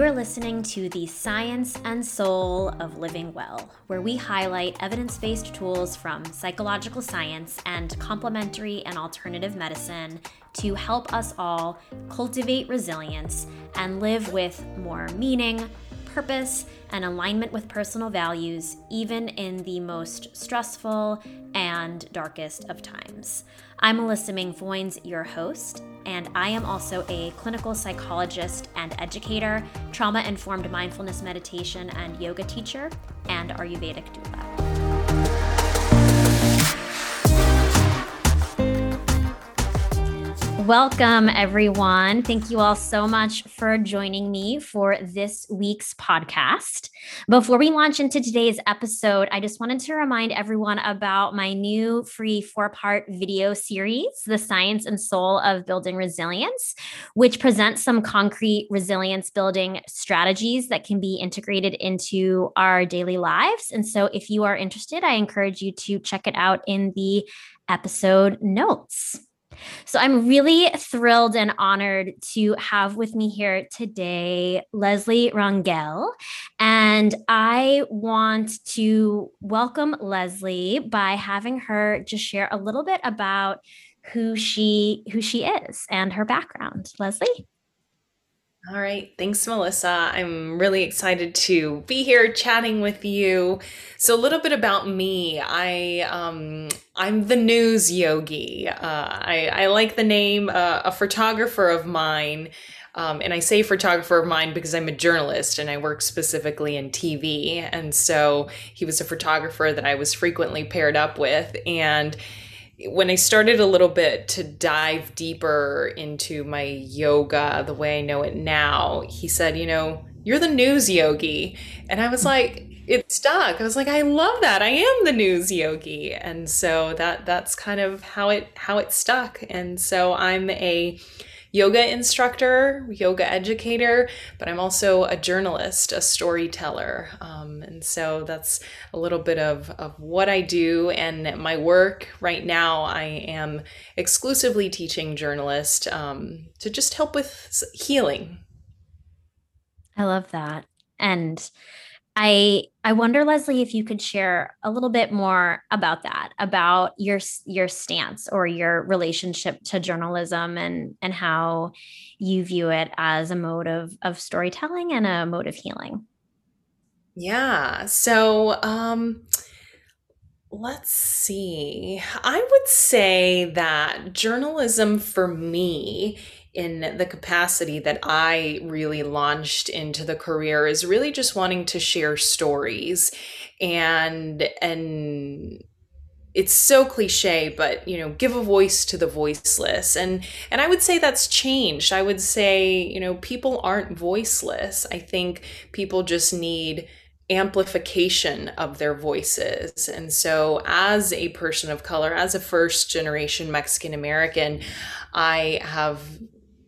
You are listening to the Science and Soul of Living Well, where we highlight evidence based tools from psychological science and complementary and alternative medicine to help us all cultivate resilience and live with more meaning, purpose, and alignment with personal values, even in the most stressful and darkest of times. I'm Melissa Ming Foynes, your host, and I am also a clinical psychologist and educator, trauma informed mindfulness meditation and yoga teacher, and Ayurvedic doula. Welcome, everyone. Thank you all so much for joining me for this week's podcast. Before we launch into today's episode, I just wanted to remind everyone about my new free four part video series, The Science and Soul of Building Resilience, which presents some concrete resilience building strategies that can be integrated into our daily lives. And so, if you are interested, I encourage you to check it out in the episode notes. So I'm really thrilled and honored to have with me here today Leslie Rangel. And I want to welcome Leslie by having her just share a little bit about who she who she is and her background. Leslie? All right. Thanks, Melissa. I'm really excited to be here chatting with you. So, a little bit about me. I um, I'm the news yogi. Uh, I, I like the name. Uh, a photographer of mine. Um, and I say photographer of mine because I'm a journalist and I work specifically in TV. And so he was a photographer that I was frequently paired up with. And when I started a little bit to dive deeper into my yoga the way I know it now, he said, You know, you're the news yogi. And I was like, it stuck. I was like, I love that. I am the news yogi. And so that that's kind of how it how it stuck. And so I'm a yoga instructor, yoga educator, but I'm also a journalist, a storyteller. Um, and so that's a little bit of, of what I do and my work. Right now, I am exclusively teaching journalists um, to just help with healing. I love that. And I I wonder Leslie if you could share a little bit more about that about your your stance or your relationship to journalism and and how you view it as a mode of of storytelling and a mode of healing. Yeah. So um let's see. I would say that journalism for me in the capacity that I really launched into the career is really just wanting to share stories. And and it's so cliche but you know give a voice to the voiceless. And and i would say that's changed. I would say you know people aren't voiceless. I think people just need amplification of their voices. And so, as a person of color, as a first generation Mexican American, I have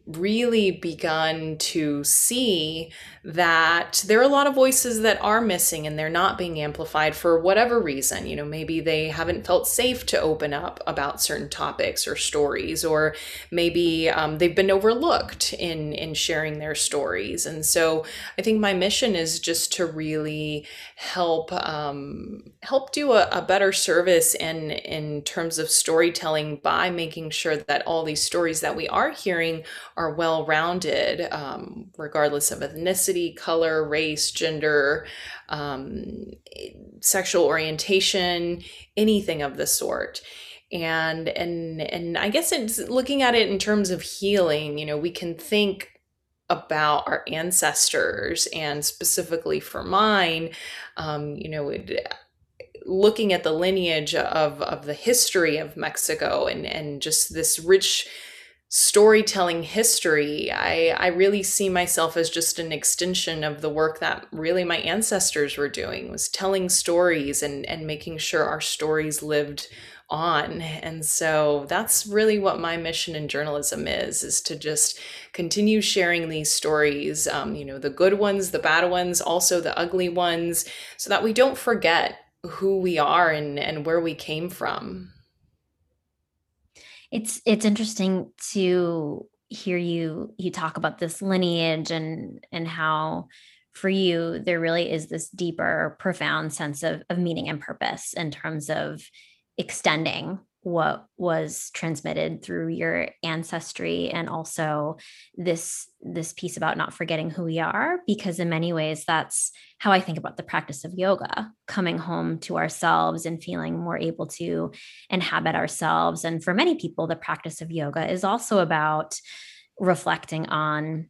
really begun to see that there are a lot of voices that are missing and they're not being amplified for whatever reason. You know, maybe they haven't felt safe to open up about certain topics or stories, or maybe um, they've been overlooked in in sharing their stories. And so, I think my mission is just to really help um, help do a, a better service in in terms of storytelling by making sure that all these stories that we are hearing are well rounded, um, regardless of ethnicity ethnicity, color, race, gender, um, sexual orientation, anything of the sort. And and and i guess it's looking at it in terms of healing you know we can think about our ancestors and specifically for mine um, you know it, looking at the lineage of of the history of mexico and and just this rich storytelling history, I, I really see myself as just an extension of the work that really my ancestors were doing was telling stories and, and making sure our stories lived on. And so that's really what my mission in journalism is, is to just continue sharing these stories, um, you know, the good ones, the bad ones, also the ugly ones, so that we don't forget who we are and, and where we came from it's it's interesting to hear you you talk about this lineage and and how for you there really is this deeper profound sense of of meaning and purpose in terms of extending what was transmitted through your ancestry and also this this piece about not forgetting who we are because in many ways that's how i think about the practice of yoga coming home to ourselves and feeling more able to inhabit ourselves. And for many people the practice of yoga is also about reflecting on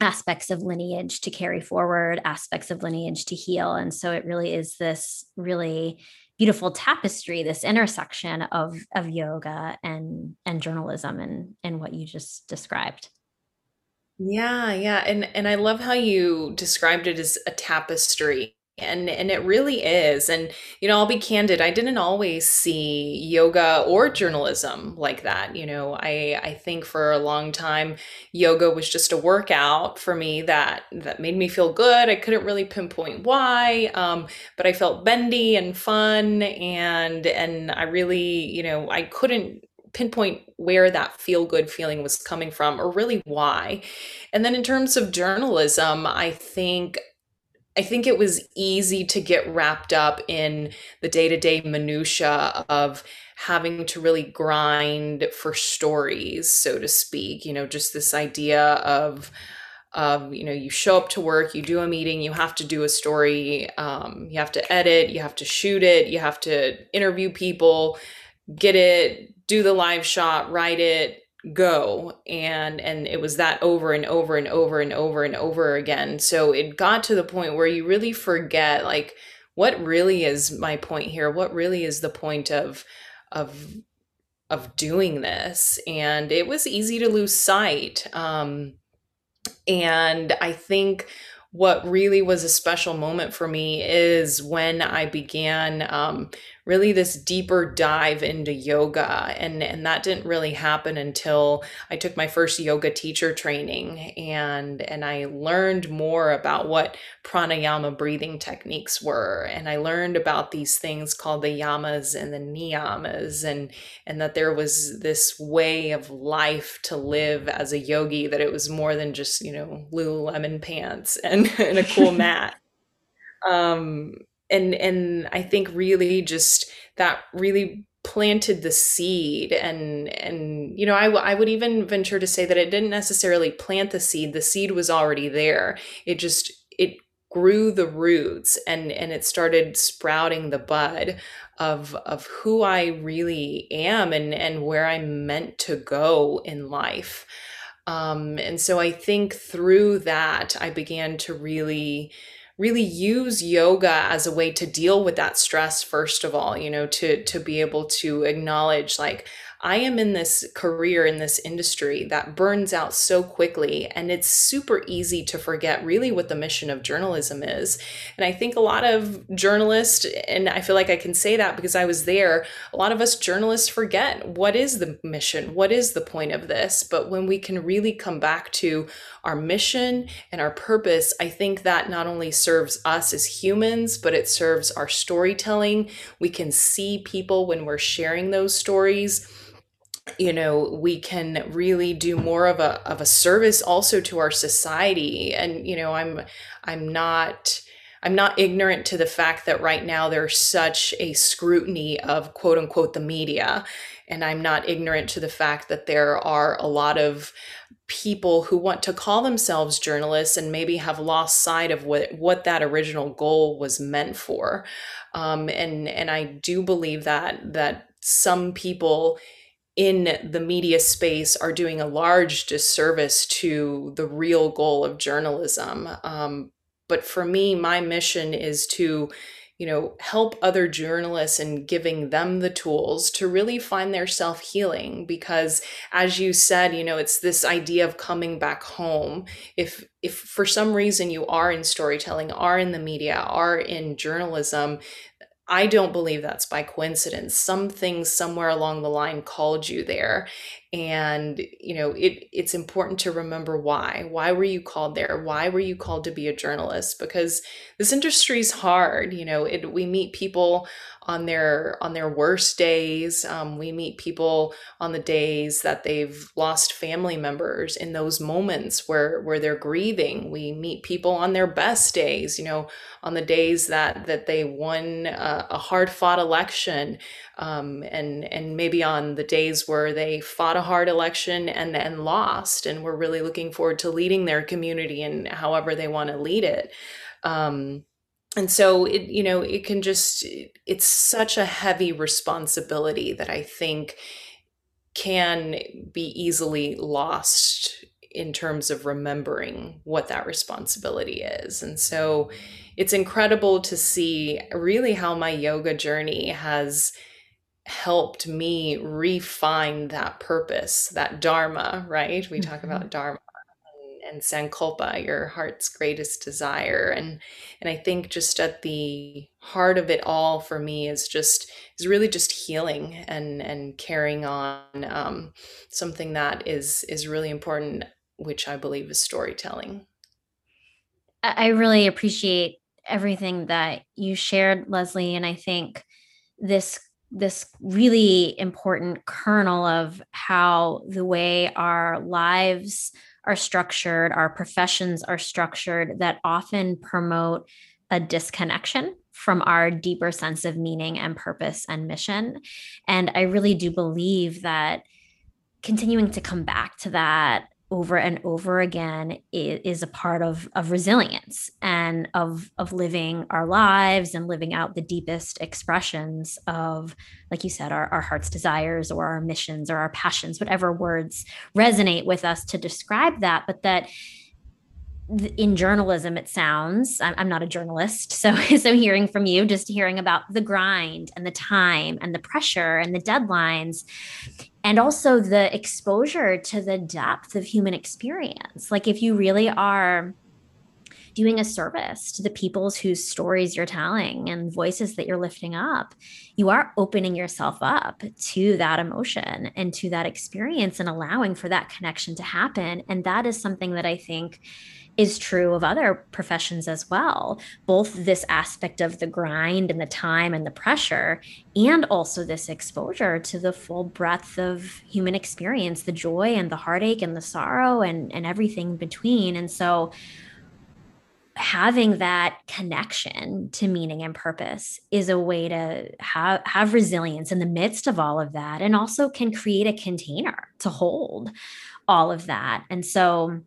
aspects of lineage to carry forward aspects of lineage to heal. And so it really is this really beautiful tapestry this intersection of of yoga and and journalism and and what you just described. Yeah yeah and and i love how you described it as a tapestry and and it really is and you know i'll be candid i didn't always see yoga or journalism like that you know i i think for a long time yoga was just a workout for me that that made me feel good i couldn't really pinpoint why um, but i felt bendy and fun and and i really you know i couldn't pinpoint where that feel good feeling was coming from or really why. And then in terms of journalism, I think I think it was easy to get wrapped up in the day to day minutia of having to really grind for stories, so to speak. You know, just this idea of, of you know, you show up to work, you do a meeting, you have to do a story, um, you have to edit, you have to shoot it, you have to interview people, get it, do the live shot, write it, go and and it was that over and over and over and over and over again. So it got to the point where you really forget like what really is my point here? What really is the point of of of doing this? And it was easy to lose sight um and i think what really was a special moment for me is when I began um, really this deeper dive into yoga. And and that didn't really happen until I took my first yoga teacher training and and I learned more about what pranayama breathing techniques were. And I learned about these things called the yamas and the niyamas and and that there was this way of life to live as a yogi that it was more than just you know lululemon pants and, and a cool mat. Um and and I think really just that really planted the seed and and you know I, w- I would even venture to say that it didn't necessarily plant the seed the seed was already there. It just it grew the roots and and it started sprouting the bud of of who I really am and and where I'm meant to go in life. Um and so I think through that I began to really really use yoga as a way to deal with that stress first of all you know to to be able to acknowledge like I am in this career in this industry that burns out so quickly, and it's super easy to forget really what the mission of journalism is. And I think a lot of journalists, and I feel like I can say that because I was there, a lot of us journalists forget what is the mission, what is the point of this. But when we can really come back to our mission and our purpose, I think that not only serves us as humans, but it serves our storytelling. We can see people when we're sharing those stories you know we can really do more of a of a service also to our society. And you know i'm i'm not i'm not ignorant to the fact that right now there's such a scrutiny of quote unquote the media. And i'm not ignorant to the fact that there are a lot of people who want to call themselves journalists and maybe have lost sight of what what that original goal was meant for. Um, and and i do believe that that some people in the media space are doing a large disservice to the real goal of journalism. Um, but for me, my mission is to, you know, help other journalists and giving them the tools to really find their self healing. Because as you said, you know, it's this idea of coming back home. If if for some reason you are in storytelling, are in the media, are in journalism, I don't believe that's by coincidence. Something somewhere along the line called you there. and you know it it's important to remember why why were you called there why were you called to be a journalist because this industry is hard you know it we meet people on their on their worst days. Um, we meet people on the days that they've lost family members in those moments where where they're grieving. We meet people on their best days you know on the days that that they won a, a hard fought election um, and and maybe on the days where they fought a hard election and and lost and we're really looking forward to leading their community and however they want to lead it. Um, and so it you know it can just it's such a heavy responsibility that i think can be easily lost in terms of remembering what that responsibility is and so it's incredible to see really how my yoga journey has helped me refine that purpose that dharma right we mm-hmm. talk about dharma and sankalpa, your heart's greatest desire. And and I think just at the heart of it all for me is just is really just healing and and carrying on um, something that is is really important, which I believe is storytelling. I really appreciate everything that you shared, Leslie, and I think this this really important kernel of how the way our lives are structured, our professions are structured that often promote a disconnection from our deeper sense of meaning and purpose and mission. And I really do believe that continuing to come back to that over and over again is a part of of resilience and of of living our lives and living out the deepest expressions of like you said our, our heart's desires or our missions or our passions whatever words resonate with us to describe that but that in journalism it sounds i'm not a journalist so so hearing from you just hearing about the grind and the time and the pressure and the deadlines and also the exposure to the depth of human experience. Like if you really are doing a service to the peoples whose stories you're telling and voices that you're lifting up, you are opening yourself up to that emotion and to that experience and allowing for that connection to happen. And that is something that I think is true of other professions as well. Both this aspect of the grind and the time and the pressure, and also this exposure to the full breadth of human experience, the joy and the heartache and the sorrow and, and everything between. And so, having that connection to meaning and purpose is a way to have, have resilience in the midst of all of that and also can create a container to hold all of that. And so,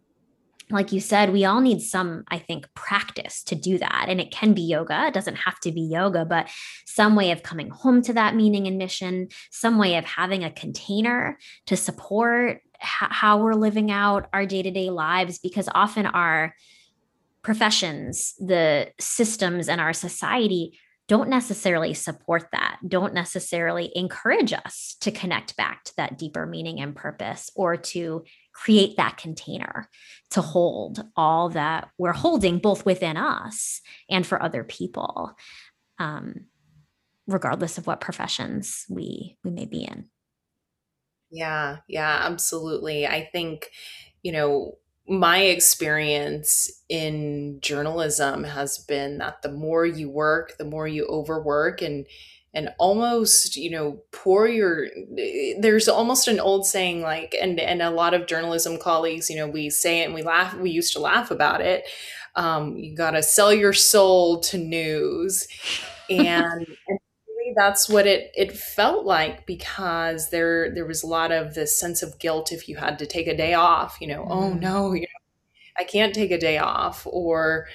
like you said, we all need some, I think, practice to do that. And it can be yoga. It doesn't have to be yoga, but some way of coming home to that meaning and mission, some way of having a container to support how we're living out our day to day lives, because often our professions, the systems, and our society don't necessarily support that, don't necessarily encourage us to connect back to that deeper meaning and purpose or to create that container to hold all that we're holding both within us and for other people um, regardless of what professions we we may be in. Yeah yeah absolutely. I think you know my experience in journalism has been that the more you work the more you overwork and and almost you know pour your there's almost an old saying like and and a lot of journalism colleagues you know we say it and we laugh we used to laugh about it um, you got to sell your soul to news. And, and that's what it it felt like because there there was a lot of this sense of guilt if you had to take a day off you know oh, mm. oh no you know i can't take a day off or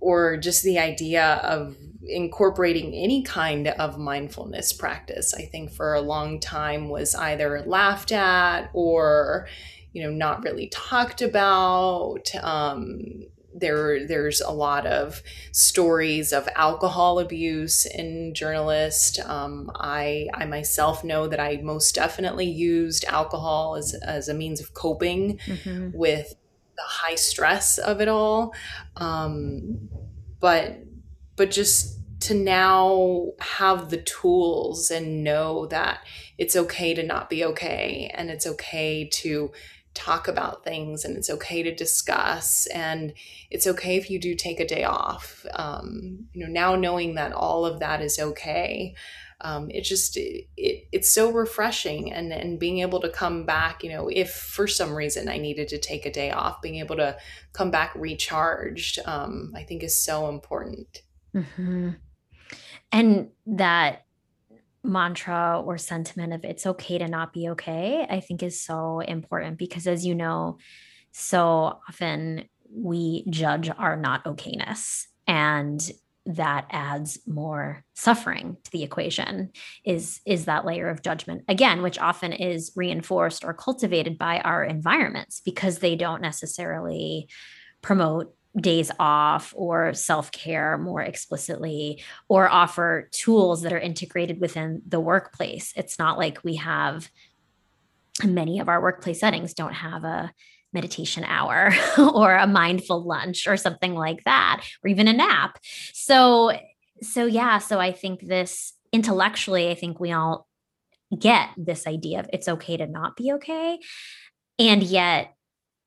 or just the idea of incorporating any kind of mindfulness practice i think for a long time was either laughed at or you know not really talked about um, there there's a lot of stories of alcohol abuse in journalists um, i i myself know that i most definitely used alcohol as, as a means of coping mm-hmm. with the high stress of it all um, but but just to now have the tools and know that it's okay to not be okay and it's okay to talk about things and it's okay to discuss and it's okay if you do take a day off um, you know now knowing that all of that is okay um, it just it, it, it's so refreshing and and being able to come back you know if for some reason i needed to take a day off being able to come back recharged um, i think is so important mm-hmm. and that mantra or sentiment of it's okay to not be okay, I think is so important because, as you know, so often we judge our not okayness and that adds more suffering to the equation is is that layer of judgment again which often is reinforced or cultivated by our environments because they don't necessarily promote days off or self care more explicitly, or offer tools that are integrated within the workplace. It's not like we have many of our workplace settings don't have a meditation hour or a mindful lunch or something like that, or even a nap. So, so yeah, so I think this intellectually, I think we all get this idea of it's okay to not be okay. And yet,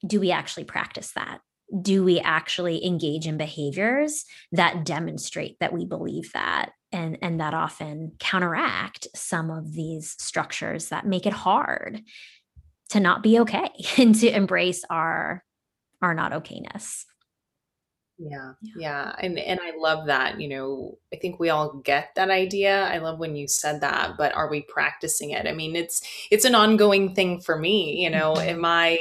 do we actually practice that? Do we actually engage in behaviors that demonstrate that we believe that and and that often counteract some of these structures that make it hard to not be okay and to embrace our our not okayness yeah, yeah. And and I love that, you know, I think we all get that idea. I love when you said that, but are we practicing it? I mean, it's it's an ongoing thing for me, you know. Mm-hmm. Am I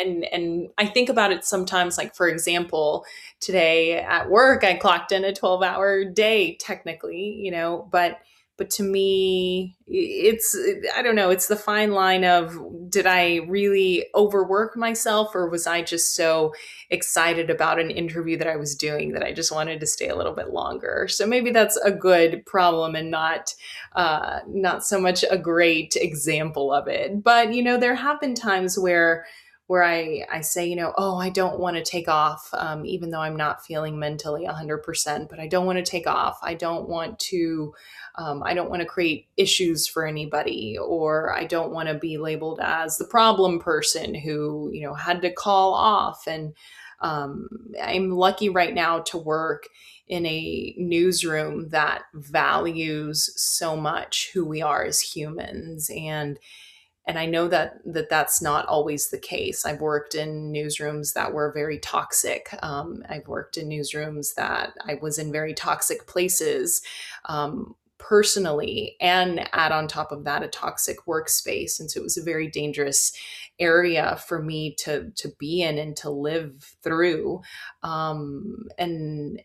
and and I think about it sometimes like for example, today at work I clocked in a 12-hour day technically, you know, but but to me it's i don't know it's the fine line of did i really overwork myself or was i just so excited about an interview that i was doing that i just wanted to stay a little bit longer? So maybe that's a good problem and not uh, not so much a great example of it. But you know there have been times where where I, I say, you know, oh, I don't want to take off, um, even though I'm not feeling mentally 100%, but I don't want to take off. I don't want to um, I don't want to create issues for anybody, or I don't want to be labeled as the problem person who, you know, had to call off. And um, I'm lucky right now to work in a newsroom that values so much who we are as humans and and i know that that that's not always the case. I've worked in newsrooms that were very toxic. Um, i've worked in newsrooms that i was in very toxic places um, personally and add on top of that a toxic workspace. And so it was a very dangerous area for me to to be in and to live through. Um and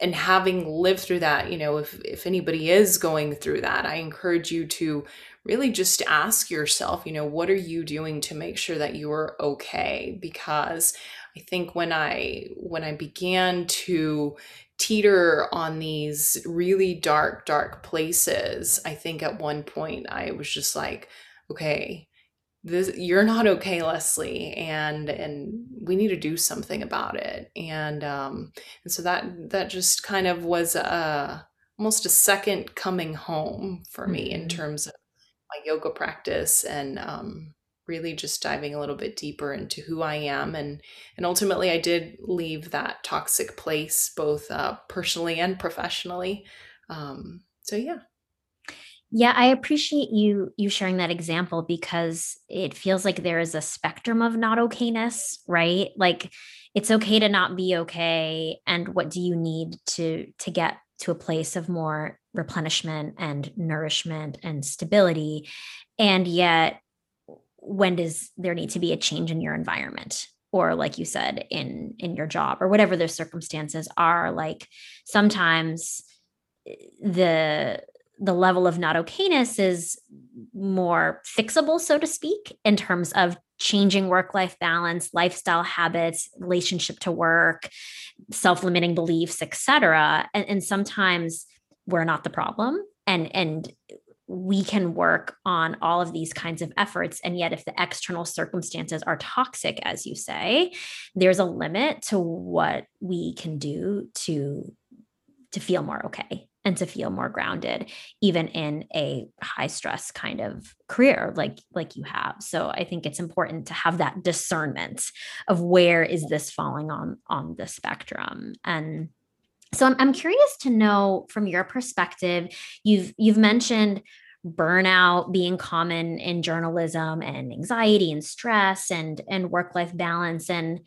and having lived through that you know if if anybody is going through that i encourage you to really just ask yourself you know what are you doing to make sure that you're okay because i think when i when i began to teeter on these really dark, dark places. I think at one point I was just like, okay, this you're not okay, Leslie, and and we need to do something about it. And um, and so that that just kind of was a almost a second coming home for me mm-hmm. in terms of my yoga practice and um, really just diving a little bit deeper into who I am and and ultimately I did leave that toxic place both uh, personally and professionally. Um, so yeah. Yeah, I appreciate you you sharing that example because it feels like there is a spectrum of not okayness, right? Like it's okay to not be okay and what do you need to to get to a place of more replenishment and nourishment and stability. And yet when does there need to be a change in your environment? Or like you said in in your job or whatever the circumstances are like sometimes eh, the the level of not okayness is more fixable so to speak in terms of changing work life balance lifestyle habits relationship to work self-limiting beliefs etc and, and sometimes we're not the problem. And and we can work on all of these kinds of efforts. And yet, if the external circumstances are toxic, as you say, there's a limit to what we can do to to feel more okay and to feel more grounded even in a high stress kind of career like like you have. So i think it's important to have that discernment of where is this falling on on the spectrum. And so I'm, I'm curious to know from your perspective you've you've mentioned burnout being common in journalism and anxiety and stress and and work life balance. And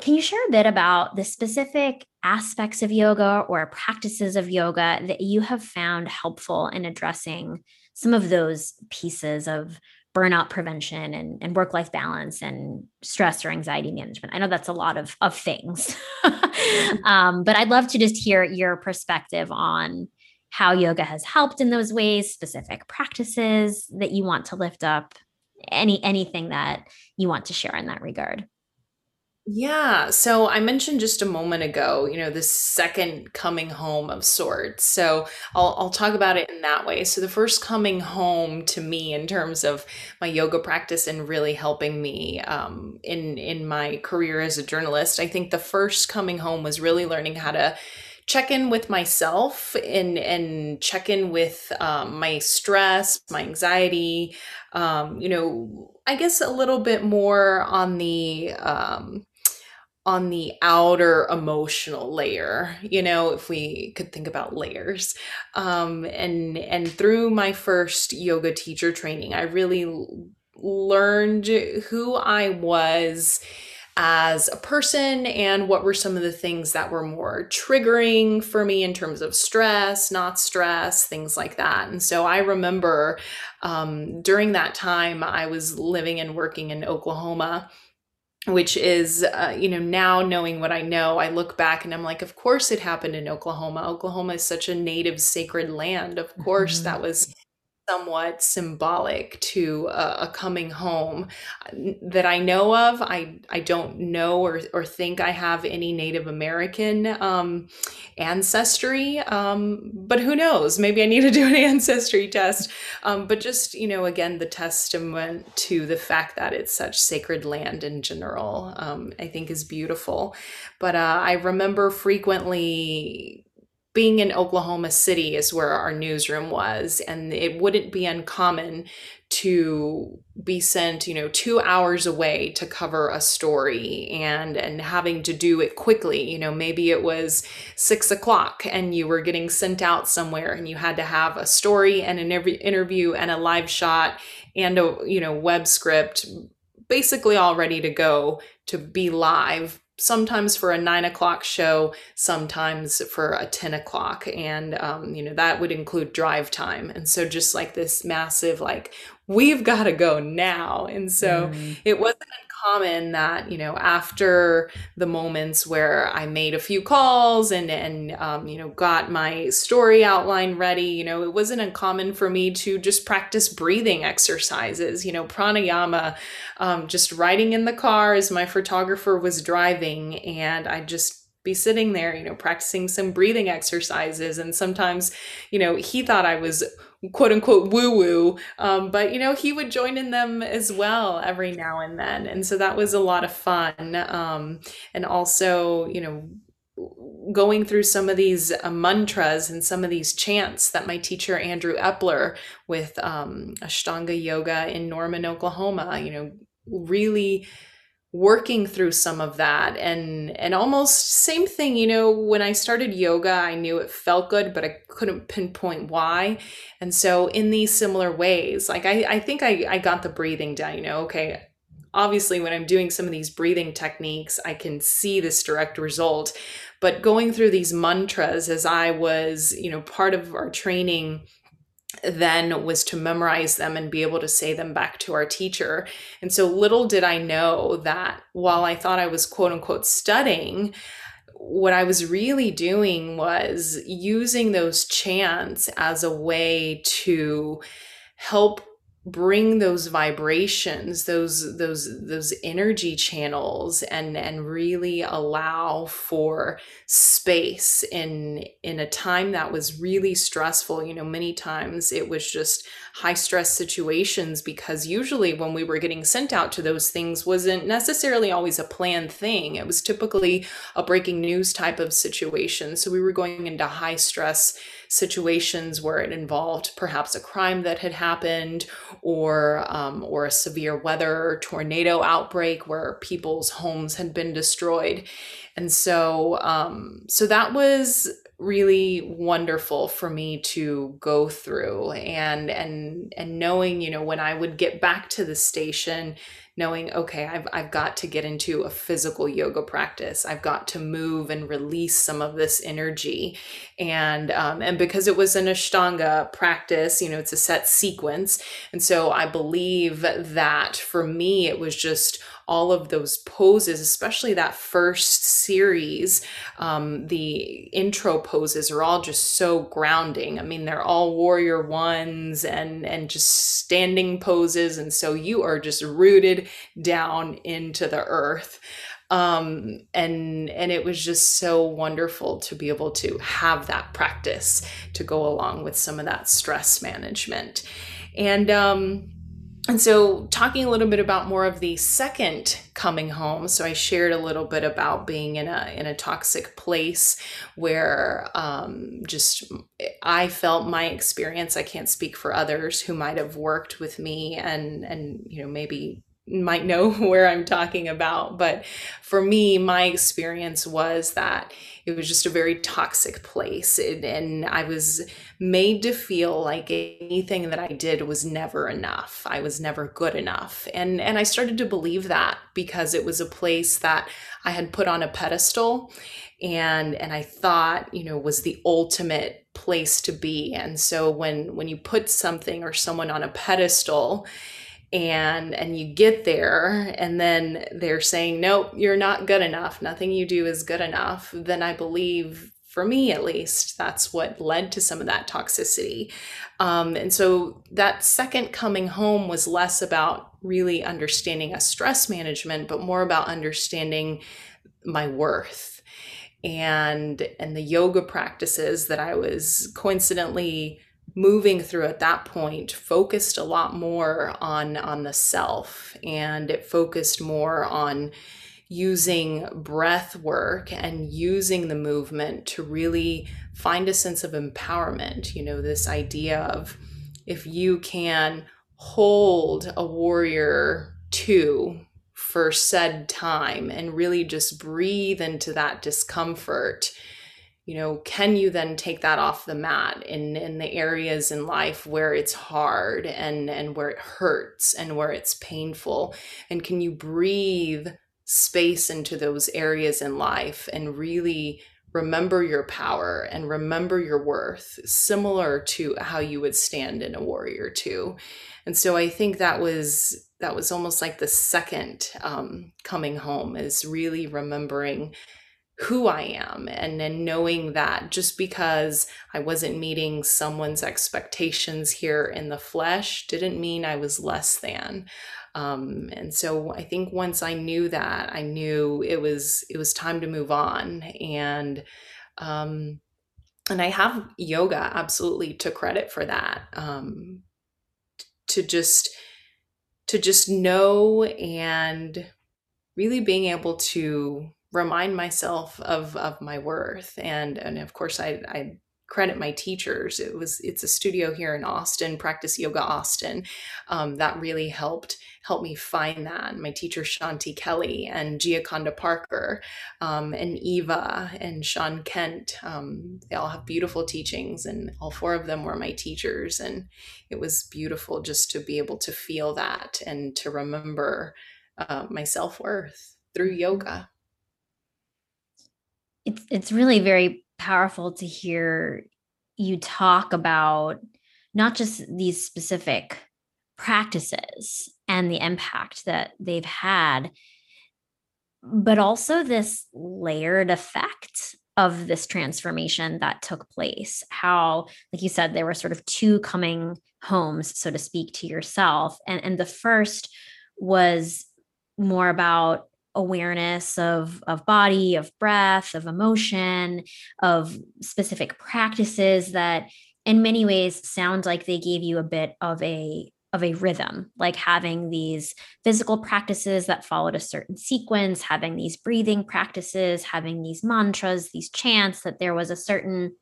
can you share a bit about the specific aspects of yoga or practices of yoga that you have found helpful in addressing some of those pieces of burnout prevention and, and work life balance and stress or anxiety management? I know that's a lot of, of things, um, but I'd love to just hear your perspective on how yoga has helped in those ways, specific practices that you want to lift up, any anything that you want to share in that regard. Yeah. So I mentioned just a moment ago, you know, this second coming home of sorts. So I'll, I'll talk about it in that way. So the first coming home to me in terms of my yoga practice and really helping me um, in in my career as a journalist, I think the first coming home was really learning how to check in with myself and and check in with um, my stress, my anxiety. Um, you know, I guess a little bit more on the um, on the outer emotional layer you know if we could think about layers um and and through my first yoga teacher training i really learned who i was as a person and what were some of the things that were more triggering for me in terms of stress, not stress, things like that. And so I remember um, during that time, I was living and working in Oklahoma which is uh, you know now knowing what i know i look back and i'm like of course it happened in oklahoma oklahoma is such a native sacred land of course mm-hmm. that was somewhat symbolic to a, a, coming home that I know of. I I don't know or or think I have any Native American um, ancestry, um, but who knows? Maybe I need to do an ancestry test. Um, but just you know, again, the testament to the fact that it's such sacred land in general, um, I think is beautiful. But uh, I remember frequently being in Oklahoma City is where our newsroom was, and it wouldn't be uncommon to be sent, you know, two hours away to cover a story and and having to do it quickly. You know, maybe it was six o'clock and you were getting sent out somewhere and you had to have a story and an interview and a live shot and a you know web script basically all ready to go to be live sometimes for a nine o'clock show, sometimes for a 10 o'clock. And, um, you know, that would include drive time. And so just like this massive, like, we've got to go now. And so mm. it wasn't common that you know after the moments where I made a few calls and and um, you know got my story outline ready, you know it wasn't uncommon for me to just practice breathing exercises, you know pranayama, um, just riding in the car as my photographer was driving, and I just be sitting there, you know, practicing some breathing exercises. And sometimes, you know, he thought I was quote unquote woo woo. Um, but, you know, he would join in them as well every now and then. And so that was a lot of fun. Um, and also, you know, going through some of these uh, mantras and some of these chants that my teacher Andrew Epler with um, Ashtanga Yoga in Norman, Oklahoma, you know, really working through some of that and and almost same thing you know when i started yoga i knew it felt good but i couldn't pinpoint why. And so in these similar ways like i i think i i got the breathing down you know okay obviously when i'm doing some of these breathing techniques i can see this direct result. But going through these mantras as i was you know part of our training then was to memorize them and be able to say them back to our teacher. And so little did I know that while I thought I was quote unquote studying, what I was really doing was using those chants as a way to help bring those vibrations those those those energy channels and and really allow for space in in a time that was really stressful. You know many times it was just high stress situations because usually when we were getting sent out to those things wasn't necessarily always a planned thing. It was typically a breaking news type of situation. So we were going into high stress situations where it involved perhaps a crime that had happened or um, or a severe weather tornado outbreak where people's homes had been destroyed and so um, so that was really wonderful for me to go through. And and and knowing you know when i would get back to the station knowing okay I've, I've got to get into a physical yoga practice. I've got to move and release some of this energy. And um, and because it was an ashtanga practice you know it's a set sequence. And so i believe that for me it was just all of those poses, especially that first series. Um, the intro poses are all just so grounding. I mean, they're all warrior ones and and just standing poses, and so you are just rooted down into the earth. Um, and and it was just so wonderful to be able to have that practice to go along with some of that stress management and um, and so talking a little bit about more of the second coming home so i shared a little bit about being in a in a toxic place where um, just i felt my experience i can't speak for others who might have worked with me and and you know maybe might know where i'm talking about but for me my experience was that it was just a very toxic place and, i was made to feel like anything that I did was never enough. I was never good enough. And and I started to believe that because it was a place that I had put on a pedestal and and I thought, you know, was the ultimate place to be. And so when when you put something or someone on a pedestal, and and you get there and then they're saying nope you're not good enough nothing you do is good enough then i believe for me at least, that's what led to some of that toxicity. Um, and so that second coming home was less about really understanding a stress management, but more about understanding my worth and and the yoga practices that I was coincidentally moving through at that point focused a lot more on on the self and it focused more on using breath work and using the movement to really find a sense of empowerment. You know, this idea of if you can hold a warrior two for said time and really just breathe into that discomfort you know can you then take that off the mat in in the areas in life where it's hard and and where it hurts and where it's painful and can you breathe space into those areas in life and really remember your power and remember your worth, similar to how you would stand in a warrior two. And so I think that was that was almost like the second um, coming home is really remembering who I am and then knowing that just because I wasn't meeting someone's expectations here in the flesh didn't mean I was less than. Um, and so I think once I knew that, I knew it was it was time to move on. And um, and I have yoga absolutely to credit for that. Um, to just to just know and really being able to remind myself of of my worth and and of course I I credit my teachers. It was it's a studio here in Austin, Practice Yoga Austin, um, that really helped help me find that. My teacher Shanti Kelly and Gioconda Parker um, and Eva and Sean Kent, um, they all have beautiful teachings, and all four of them were my teachers, and it was beautiful just to be able to feel that and to remember uh, my self worth through yoga. It's it's really very powerful to hear you talk about not just these specific practices and the impact that they've had, but also this layered effect of this transformation that took place. How, like you said, there were sort of two coming homes, so to speak, to yourself. And, and the first was more about awareness of of body of breath of emotion of specific practices that in many ways sound like they gave you a bit of a of a rhythm, like having these physical practices that followed a certain sequence, having these breathing practices, having these mantras, these chants, that there was a certain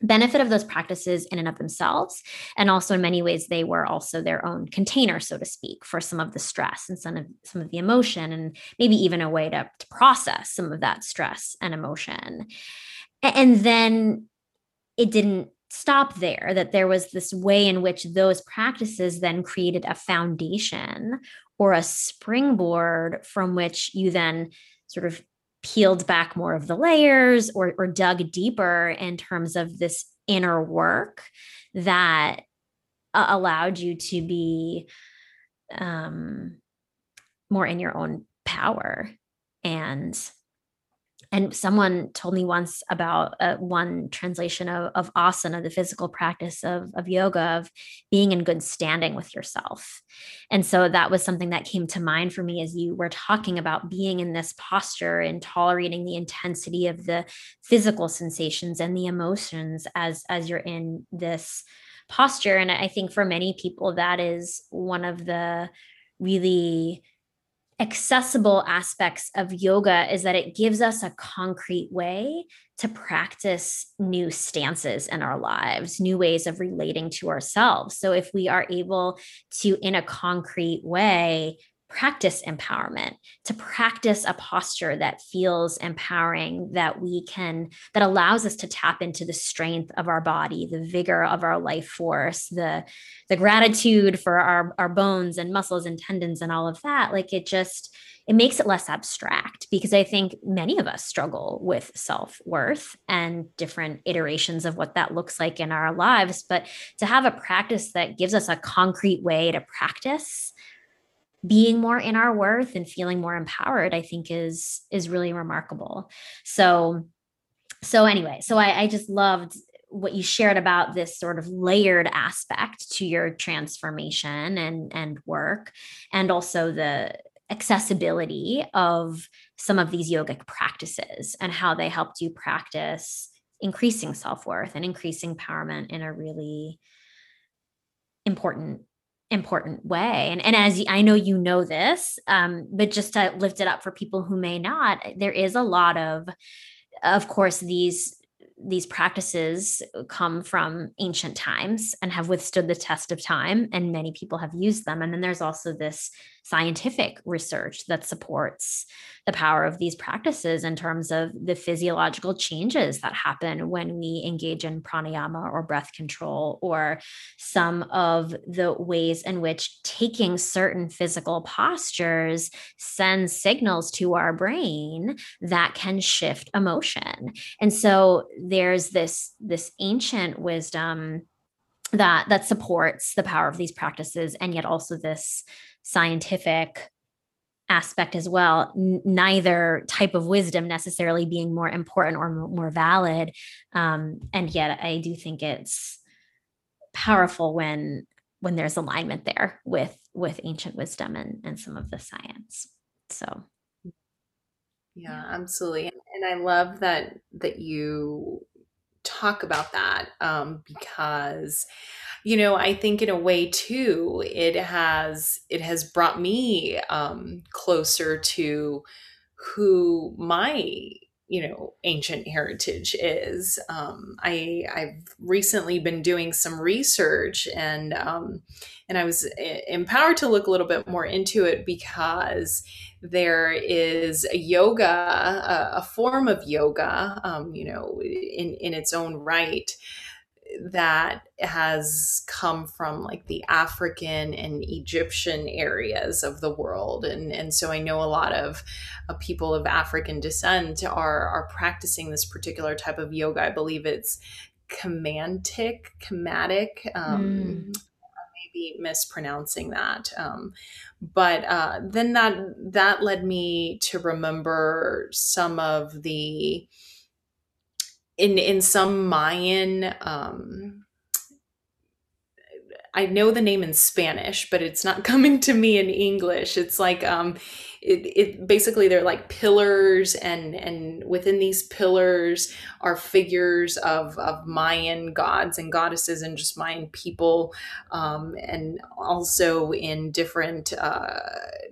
benefit of those practices in and of themselves. And also, in many ways, they were also their own container, so to speak, for some of the stress and some of some of the emotion, and maybe even a way to, to process some of that stress and emotion. And then it didn't stop there, that there was this way in which those practices then created a foundation or a springboard from which you then sort of peeled back more of the layers or, or dug deeper in terms of this inner work that uh, allowed you to be um, more in your own power. And and someone told me once about uh, one translation of, of asana, the physical practice of, of yoga, of being in good standing with yourself. And so that was something that came to mind for me as you were talking about being in this posture and tolerating the intensity of the physical sensations and the emotions as, as you're in this posture. And I think for many people, that is one of the really accessible aspects of yoga is that it gives us a concrete way to practice new stances in our lives, new ways of relating to ourselves. So, if we are able to, in a concrete way, practice empowerment, to practice a posture that feels empowering, that we can, that allows us to tap into the strength of our body, the vigor of our life force, the, the gratitude for our, our bones and muscles and tendons and all of that. Like it just, it makes it less abstract because I think many of us struggle with self worth and different iterations of what that looks like in our lives. But to have a practice that gives us a concrete way to practice being more in our worth and feeling more empowered i think is is really remarkable. So so anyway so I, I just loved what you shared about this sort of layered aspect to your transformation and and work and also the accessibility of some of these yogic practices and how they helped you practice increasing self-worth and increasing empowerment in a really important important way. And, and as i know you know this um, but just to lift it up for people who may not there is a lot of of course these these practices come from ancient times and have withstood the test of time and many people have used them. And then there's also this scientific research that supports the power of these practices in terms of the physiological changes that happen when we engage in pranayama or breath control, or some of the ways in which taking certain physical postures sends signals to our brain that can shift emotion. And so there's this, this ancient wisdom that that supports the power of these practices and yet also this scientific aspect as well N- neither type of wisdom necessarily being more important or m- more valid. Um, and yet i do think it's powerful when when there's alignment there with with ancient wisdom and and some of the science. So. Yeah absolutely. And i love that that you talk about that um, because you know i think in a way too it has it has brought me um closer to who my you know ancient heritage is. Um, i i've recently been doing some research and um, and i was eh, empowered to look a little bit more into it because there is a yoga a, a form of yoga um, you know in in its own right that has come from like the African and Egyptian areas of the world. And, and so I know a lot of uh, people of African descent are, are practicing this particular type of yoga. I believe it's Kemantic, Kemetic. Um, mm. Maybe mispronouncing that. Um, but uh, then that that led me to remember some of the in in some Mayan um I know the name in Spanish, but it's not coming to me in English. It's like um it, it basically they're like pillars and and within these pillars are figures of of mayan gods and goddesses and just mayan people um, and also in different uh,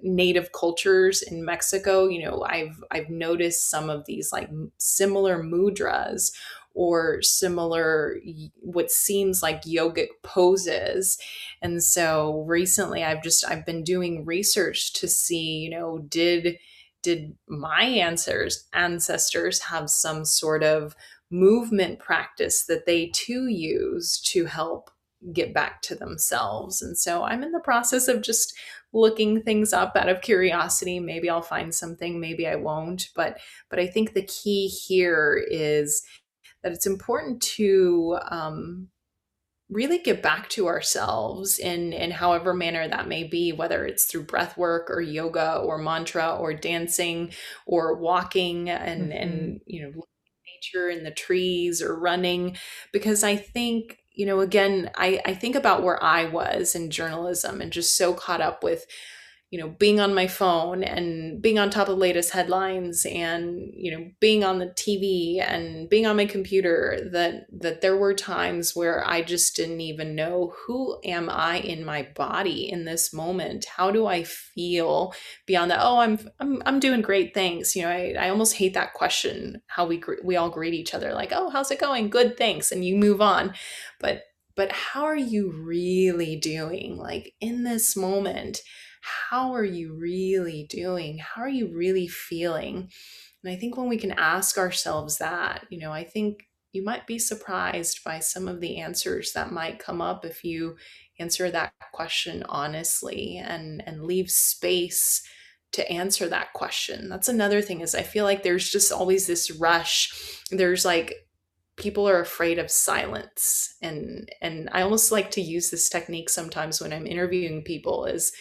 native cultures in mexico. You know i've i've noticed some of these like similar mudras or similar what seems like yogic poses. And so recently i've just i've been doing research to see you know did did my answers ancestors have some sort of movement practice that they too use to help get back to themselves? And so i'm in the process of just looking things up out of curiosity. Maybe i'll find something maybe i won't. But but i think the key here is that it's important to um, really get back to ourselves in in however manner that may be whether it's through breath work or yoga or mantra or dancing or walking and mm-hmm. and you know nature in the trees or running because i think you know again i i think about where i was in journalism and just so caught up with you know being on my phone and being on top of the latest headlines and you know being on the TV and being on my computer that that there were times where I just didn't even know who am I in my body in this moment? How do I feel beyond that oh I'm I'm I'm doing great things you know I I almost hate that question how we we all greet each other like oh how's it going? Good thanks and you move on. But but how are you really doing like in this moment how are you really doing? How are you really feeling? And I think when we can ask ourselves that, you know, I think you might be surprised by some of the answers that might come up if you answer that question honestly and and leave space to answer that question. That's another thing is I feel like there's just always this rush. There's like people are afraid of silence and and I almost like to use this technique sometimes when I'm interviewing people is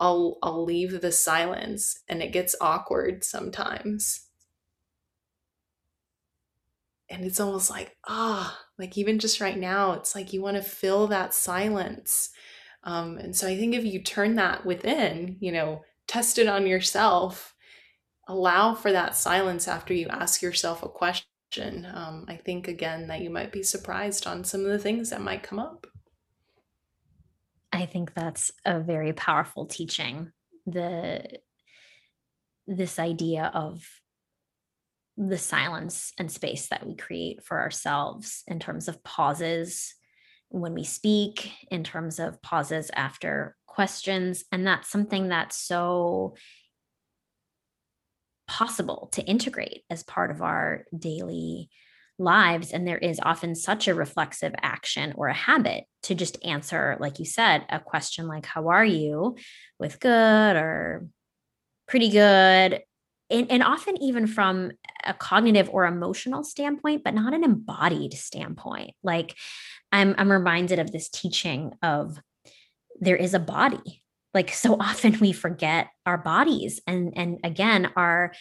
I'll I'll leave the silence and it gets awkward sometimes. And it's almost like, ah, oh, like even just right now, it's like you want to fill that silence. Um, and so I think if you turn that within, you know, test it on yourself, allow for that silence after you ask yourself a question. Um, I think again that you might be surprised on some of the things that might come up. I think that's a very powerful teaching. The this idea of the silence and space that we create for ourselves in terms of pauses when we speak, in terms of pauses after questions. And that's something that's so possible to integrate as part of our daily lives and there is often such a reflexive action or a habit to just answer like you said a question like how are you? With good or pretty good? And, and often even from a cognitive or emotional standpoint but not an embodied standpoint. Like i'm i'm reminded of this teaching of there is a body. Like so often we forget our bodies and and again our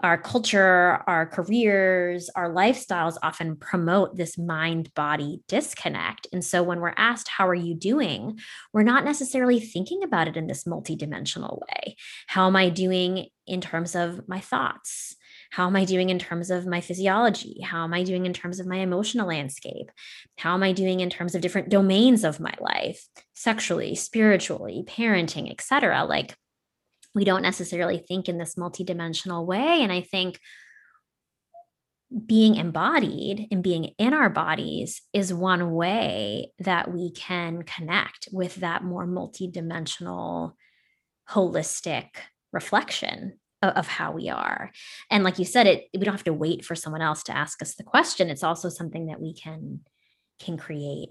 our culture, our careers, our lifestyles often promote this mind body disconnect. And so when we're asked, How are you doing? we're not necessarily thinking about it in this multidimensional way. How am I doing in terms of my thoughts? How am I doing in terms of my physiology? How am I doing in terms of my emotional landscape? How am I doing in terms of different domains of my life, sexually, spiritually, parenting, etc.? Like we don't necessarily think in this multidimensional way. And I think being embodied and being in our bodies is one way that we can connect with that more multidimensional, holistic reflection of, of, how we are. And like you said, it we don't have to wait for someone else to ask us the question. It's also something that we can can create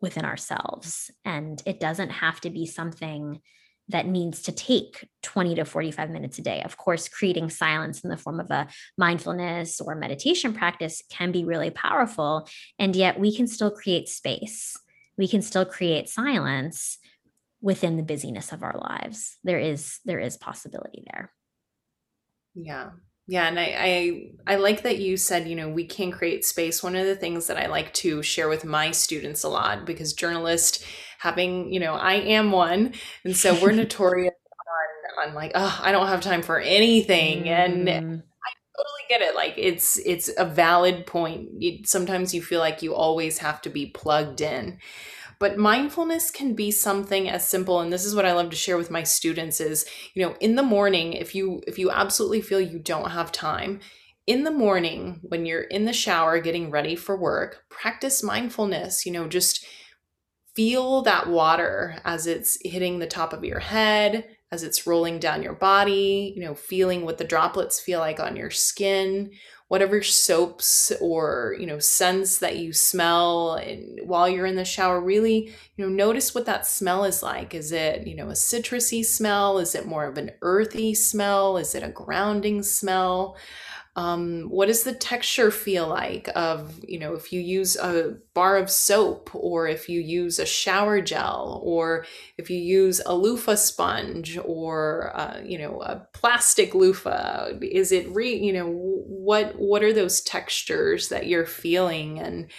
within ourselves. And it doesn't have to be something that needs to take 20 to 45 minutes a day. Of course, creating silence in the form of a mindfulness or meditation practice can be really powerful. And yet we can still create space. We can still create silence within the busyness of our lives. There is there is possibility there. Yeah. Yeah, and I, I I like that you said, you know, we can create space. One of the things that I like to share with my students a lot because journalist having, you know, I am one, and so we're notorious on on like, oh, I don't have time for anything. Mm. And I totally get it. Like it's it's a valid point. It, sometimes you feel like you always have to be plugged in. But mindfulness can be something as simple and this is what I love to share with my students is, you know, in the morning if you if you absolutely feel you don't have time, in the morning when you're in the shower getting ready for work, practice mindfulness, you know, just feel that water as it's hitting the top of your head, as it's rolling down your body, you know, feeling what the droplets feel like on your skin, whatever soaps or, you know, scents that you smell and while you're in the shower, really, you know, notice what that smell is like. Is it, you know, a citrusy smell? Is it more of an earthy smell? Is it a grounding smell? Um, what does the texture feel like of you know if you use a bar of soap or if you use a shower gel or if you use a loofah sponge or uh, you know a plastic loofah is it re you know what what are those textures that you're feeling and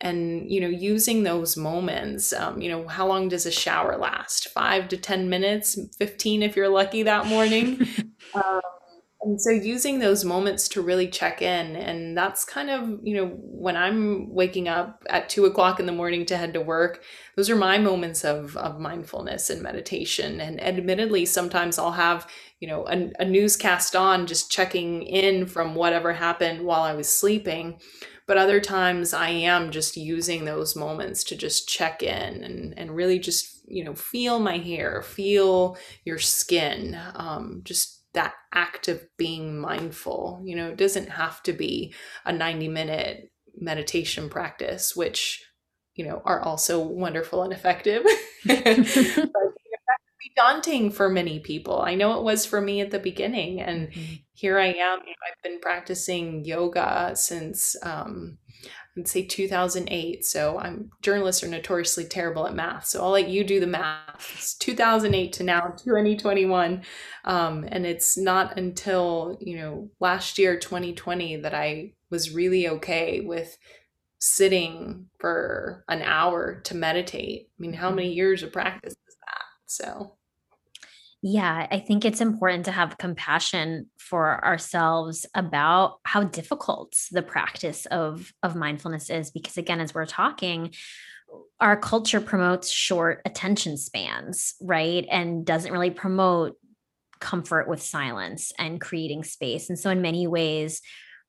and you know using those moments um, you know how long does a shower last? Five to ten minutes? 15 if you're lucky that morning? Um, and so using those moments to really check in and that's kind of you know when i'm waking up at two o'clock in the morning to head to work those are my moments of of mindfulness and meditation. And admittedly sometimes i'll have you know a, a newscast on just checking in from whatever happened while i was sleeping. But other times i am just using those moments to just check in and and really just you know feel my hair feel your skin um, just that act of being mindful. You know, it doesn't have to be a 90 minute meditation practice, which, you know, are also wonderful and effective. but be daunting for many people. I know it was for me at the beginning. And mm-hmm. here I am. You know, I've been practicing yoga since um, I'd say 2008. So I'm journalists are notoriously terrible at math. So I'll let you do the math. It's 2008 to now 2021. Um, and it's not until, you know, last year, 2020, that I was really okay with sitting for an hour to meditate. I mean, how mm-hmm. many years of practice is that? So yeah, I think it's important to have compassion for ourselves about how difficult the practice of of mindfulness is because again as we're talking our culture promotes short attention spans, right? And doesn't really promote comfort with silence and creating space. And so in many ways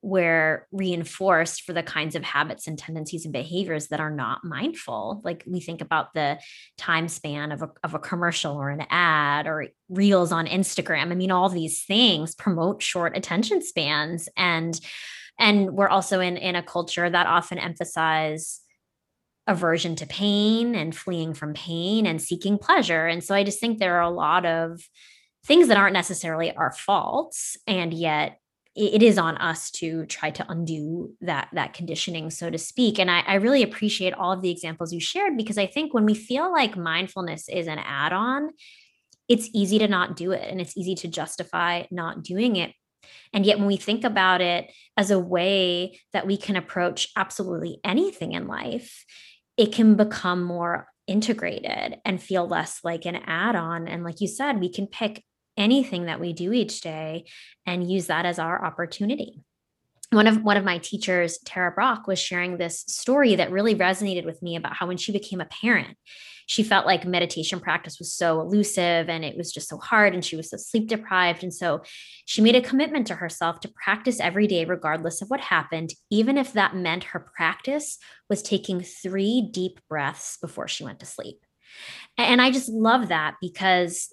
we're reinforced for the kinds of habits and tendencies and behaviors that are not mindful. Like we think about the time span of a, of a commercial or an ad or reels on Instagram. I mean, all these things promote short attention spans. And and we're also in, in a culture that often emphasize aversion to pain and fleeing from pain and seeking pleasure. And so I just think there are a lot of things that aren't necessarily our faults and yet it is on us to try to undo that that conditioning so to speak. And I, I, really appreciate all of the examples you shared because i think when we feel like mindfulness is an add-on it's easy to not do it and it's easy to justify not doing it. And yet when we think about it as a way that we can approach absolutely anything in life it can become more integrated and feel less like an add-on. And like you said we can pick anything that we do each day and use that as our opportunity. One of one of my teachers tara brach was sharing this story that really resonated with me about how when she became a parent she felt like meditation practice was so elusive and it was just so hard and she was so sleep deprived. And so she made a commitment to herself to practice every day regardless of what happened even if that meant her practice was taking 3 deep breaths before she went to sleep. And i just love that because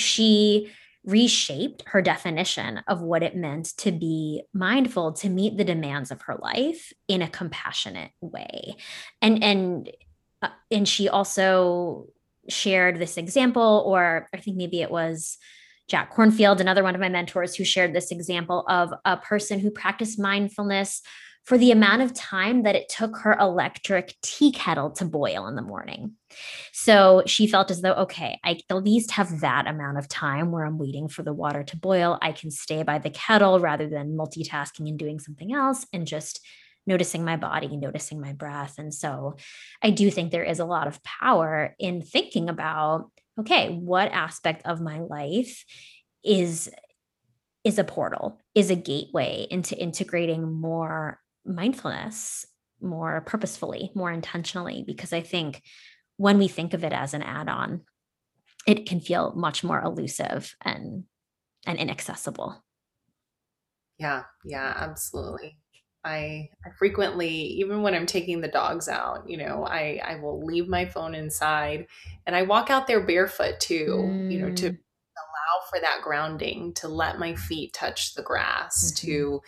she reshaped her definition of what it meant to be mindful to meet the demands of her life in a compassionate way. And and uh, and she also shared this example or i think maybe it was jack kornfield another one of my mentors who shared this example of a person who practiced mindfulness for the amount of time that it took her electric tea kettle to boil in the morning. So she felt as though, okay, I at least have that amount of time where I'm waiting for the water to boil. I can stay by the kettle rather than multitasking and doing something else and just noticing my body, noticing my breath. And so I do think there is a lot of power in thinking about, okay, what aspect of my life is is a portal, is a gateway into integrating more mindfulness more purposefully, more intentionally, because I think when we think of it as an add-on, it can feel much more elusive and and inaccessible. Yeah, yeah, absolutely. I, I frequently, even when I'm taking the dogs out, you know, I, I will leave my phone inside and I walk out there barefoot too, mm. you know, to mm. allow for that grounding, to let my feet touch the grass, mm-hmm. to,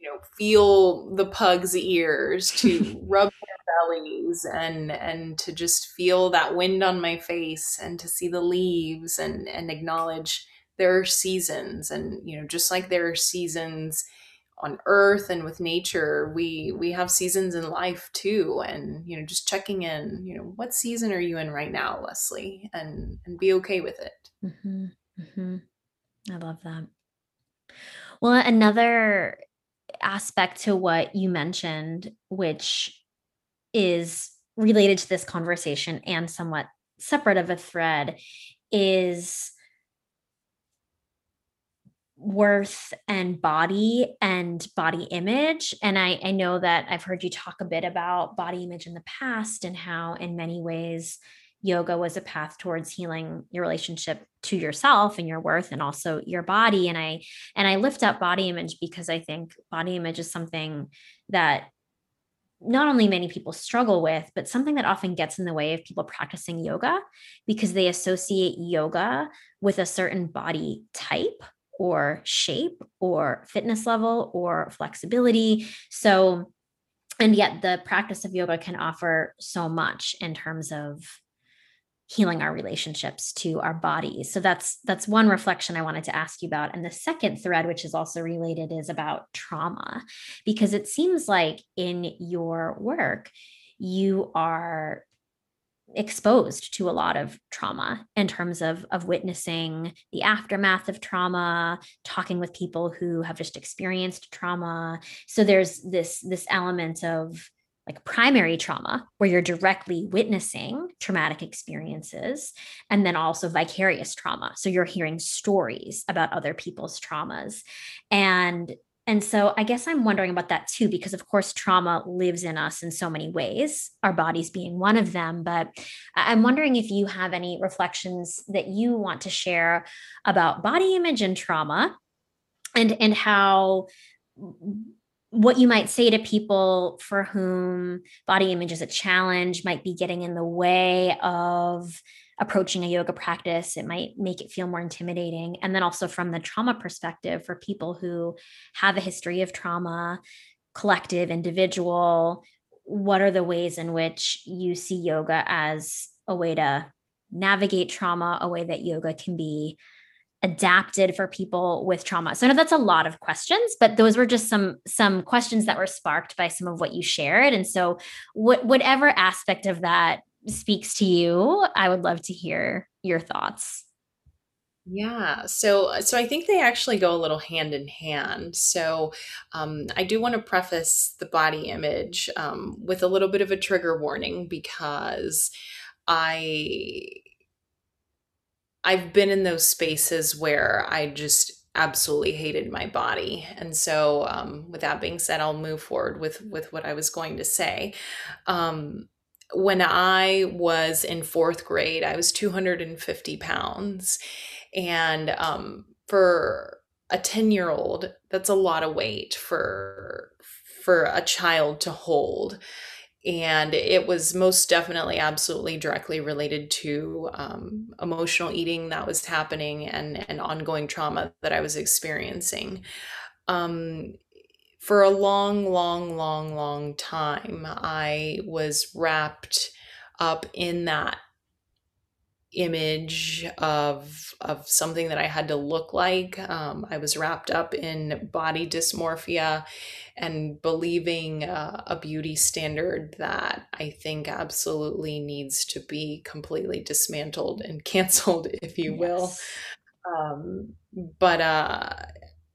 you know, feel the pug's ears, to rub their bellies and, and to just feel that wind on my face and to see the leaves and, and acknowledge there are seasons and, you know, just like there are seasons on earth and with nature we we have seasons in life too and you know just checking in you know what season are you in right now leslie and and be okay with it mm-hmm. Mm-hmm. i love that well another aspect to what you mentioned which is related to this conversation and somewhat separate of a thread is worth and body and body image. And I, I know that I've heard you talk a bit about body image in the past and how, in many ways, yoga was a path towards healing your relationship to yourself and your worth and also your body and i and i lift up body image because i think body image is something that not only many people struggle with but something that often gets in the way of people practicing yoga because they associate yoga with a certain body type or shape or fitness level or flexibility. So, and yet the practice of yoga can offer so much in terms of healing our relationships to our bodies. So that's that's one reflection i wanted to ask you about. And the second thread which is also related is about trauma because it seems like in your work you are exposed to a lot of trauma in terms of of witnessing the aftermath of trauma talking with people who have just experienced trauma. So there's this this element of like primary trauma where you're directly witnessing traumatic experiences and then also vicarious trauma so you're hearing stories about other people's traumas and and so I guess I'm wondering about that too, because of course, trauma lives in us in so many ways, our bodies being one of them. But I'm wondering if you have any reflections that you want to share about body image and trauma and, and how what you might say to people for whom body image is a challenge might be getting in the way of approaching a yoga practice. It might make it feel more intimidating. And then also from the trauma perspective for people who have a history of trauma collective individual what are the ways in which you see yoga as a way to navigate trauma a way that yoga can be adapted for people with trauma so i know that's a lot of questions but those were just some some questions that were sparked by some of what you shared and so what, whatever aspect of that speaks to you, I would love to hear your thoughts. Yeah, so so I think they actually go a little hand in hand. So um, I do want to preface the body image um, with a little bit of a trigger warning because I I've been in those spaces where I just absolutely hated my body, and so um, with that being said, I'll move forward with with what I was going to say. Um, when I was in fourth grade, I was 250 pounds. And um, for a 10 year old, that's a lot of weight for for a child to hold. And it was most definitely absolutely directly related to um, emotional eating that was happening and, and ongoing trauma that I was experiencing. Um, for a long, long, long, long time, I was wrapped up in that image of of something that I had to look like. Um, I was wrapped up in body dysmorphia and believing uh, a beauty standard that I think absolutely needs to be completely dismantled and canceled, if you yes. will. Um, but uh,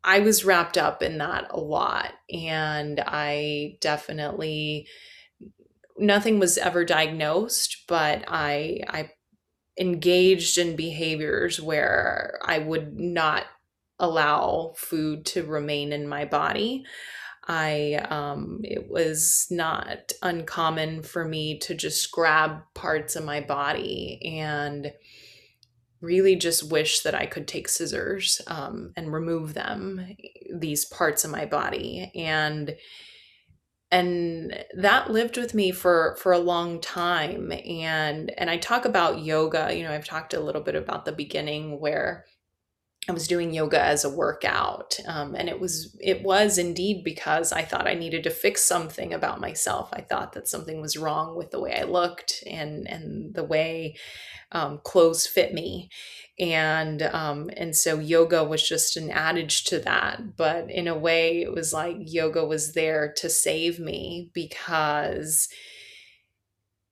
I was wrapped up in that a lot. And I definitely, nothing was ever diagnosed, but I, I engaged in behaviors where I would not allow food to remain in my body. I um, it was not uncommon for me to just grab parts of my body and really just wish that I could take scissors um, and remove them, these parts of my body, and and that lived with me for for a long time. And and I talk about yoga. You know, I've talked a little bit about the beginning where I was doing yoga as a workout, um, and it was it was indeed because I thought I needed to fix something about myself. I thought that something was wrong with the way I looked and and the way um, clothes fit me, and um, and so yoga was just an adage to that. But in a way, it was like yoga was there to save me because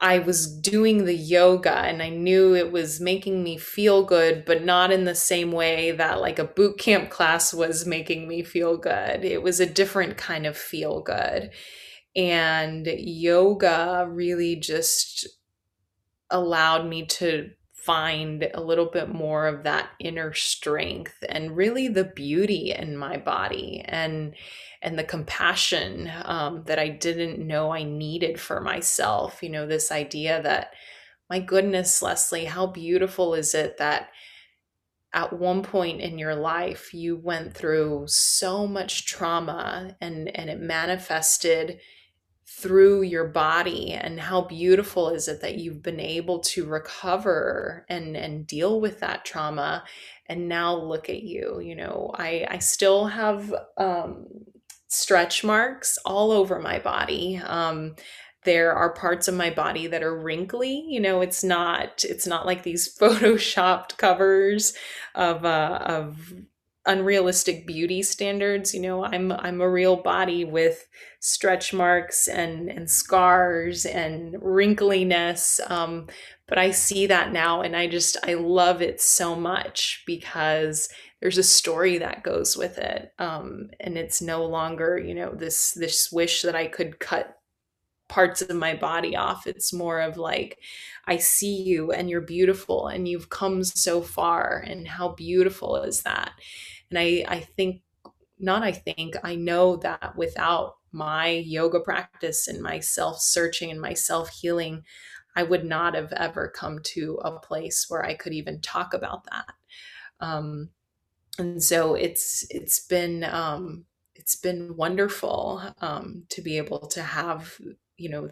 I was doing the yoga and I knew it was making me feel good, but not in the same way that like a boot camp class was making me feel good. It was a different kind of feel good. And yoga really just allowed me to find a little bit more of that inner strength and really the beauty in my body and and the compassion um, that I didn't know I needed for myself. You know, this idea that, my goodness, Leslie, how beautiful is it that at one point in your life you went through so much trauma and and it manifested through your body and how beautiful is it that you've been able to recover and and deal with that trauma and now look at you you know? I i still have um stretch marks all over my body. Um there are parts of my body that are wrinkly you know? It's not it's not like these photoshopped covers of uh of unrealistic beauty standards you know i'm i'm a real body with stretch marks and and scars and wrinkliness um but i see that now and i just i love it so much because there's a story that goes with it um and it's no longer you know this this wish that i could cut parts of my body off. It's more of like i see you and you're beautiful and you've come so far and how beautiful is that and I, I think, not I think, I know that without my yoga practice and my self searching and my self healing, I would not have ever come to a place where I could even talk about that. Um, and so it's it's been um, it's been wonderful um, to be able to have you know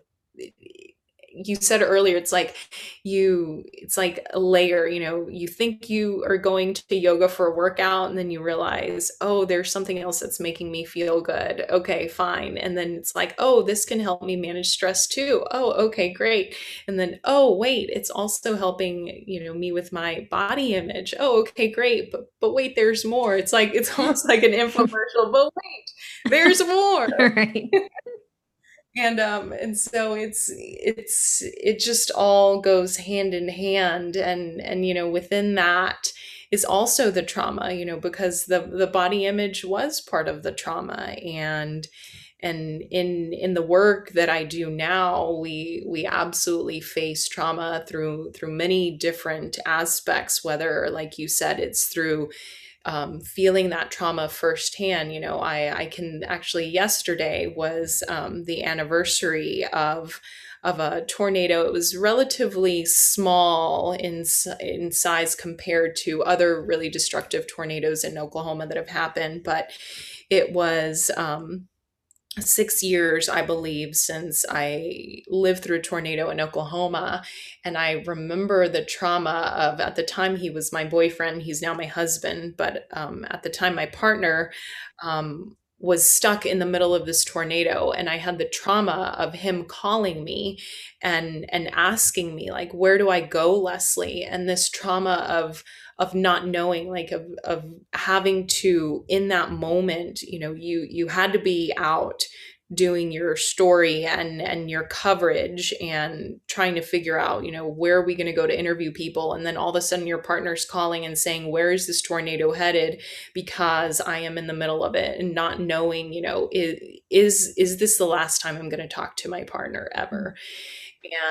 you said earlier it's like you it's like a layer you know you think you are going to yoga for a workout and then you realize oh there's something else that's making me feel good. Okay fine. And then it's like oh this can help me manage stress too. Oh okay great. And then oh wait it's also helping you know me with my body image. Oh okay great. But but wait there's more. It's like it's almost like an infomercial but wait there's more. Right and um and so it's it's it just all goes hand in hand. And and you know within that is also the trauma you know because the the body image was part of the trauma. And and in in the work that I do now we we absolutely face trauma through through many different aspects whether like you said it's through um, feeling that trauma firsthand. You know, I, I can actually, yesterday was um, the anniversary of of a tornado. It was relatively small in in size compared to other really destructive tornadoes in Oklahoma that have happened, but it was um, six years, I believe, since I lived through a tornado in Oklahoma. And I remember the trauma of at the time he was my boyfriend, he's now my husband, but um, at the time, my partner um, was stuck in the middle of this tornado and i had the trauma of him calling me and and asking me like where do i go leslie and this trauma of of not knowing like of of having to in that moment you know you you had to be out doing your story and and your coverage and trying to figure out you know where are we going to go to interview people? And then all of a sudden your partner's calling and saying where is this tornado headed? Because i am in the middle of it and not knowing you know is is is this the last time i'm going to talk to my partner ever?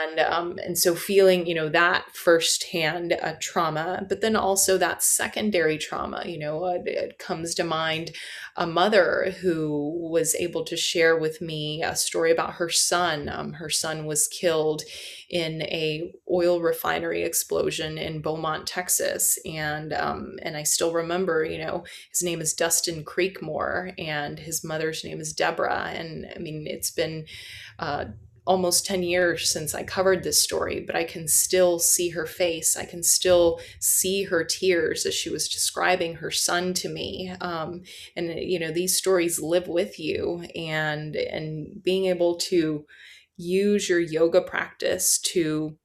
And um, and so feeling you know that firsthand uh, trauma but then also that secondary trauma you know uh, it comes to mind a mother who was able to share with me a story about her son. Um, her son was killed in a oil refinery explosion in beaumont texas. And um, and i still remember you know his name is dustin creekmore and his mother's name is deborah. And i mean it's been uh, almost 10 years since I covered this story, but I can still see her face. I can still see her tears as she was describing her son to me. Um, and you know, these stories live with you, and and being able to use your yoga practice to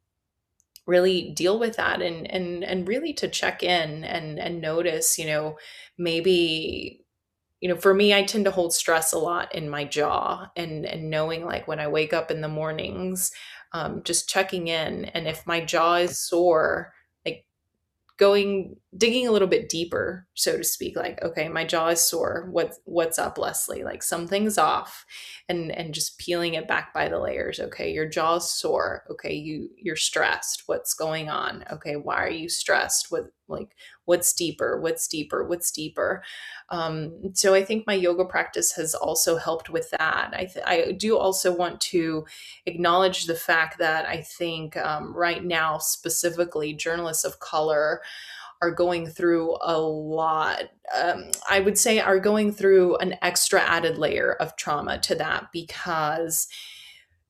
really deal with that and and and really to check in and and notice you know maybe you know, for me, I tend to hold stress a lot in my jaw and and knowing like when I wake up in the mornings, um, just checking in, and if my jaw is sore, like going digging a little bit deeper so to speak like okay my jaw is sore. What's what's up leslie? Like something's off and and just peeling it back by the layers. Okay your jaw's sore. Okay you you're stressed. What's going on? Okay why are you stressed? What like what's deeper? What's deeper? What's deeper? Um, so i think my yoga practice has also helped with that. I, th- I do also want to acknowledge the fact that i think um, right now specifically journalists of color are going through a lot. Um, I would say are going through an extra added layer of trauma to that because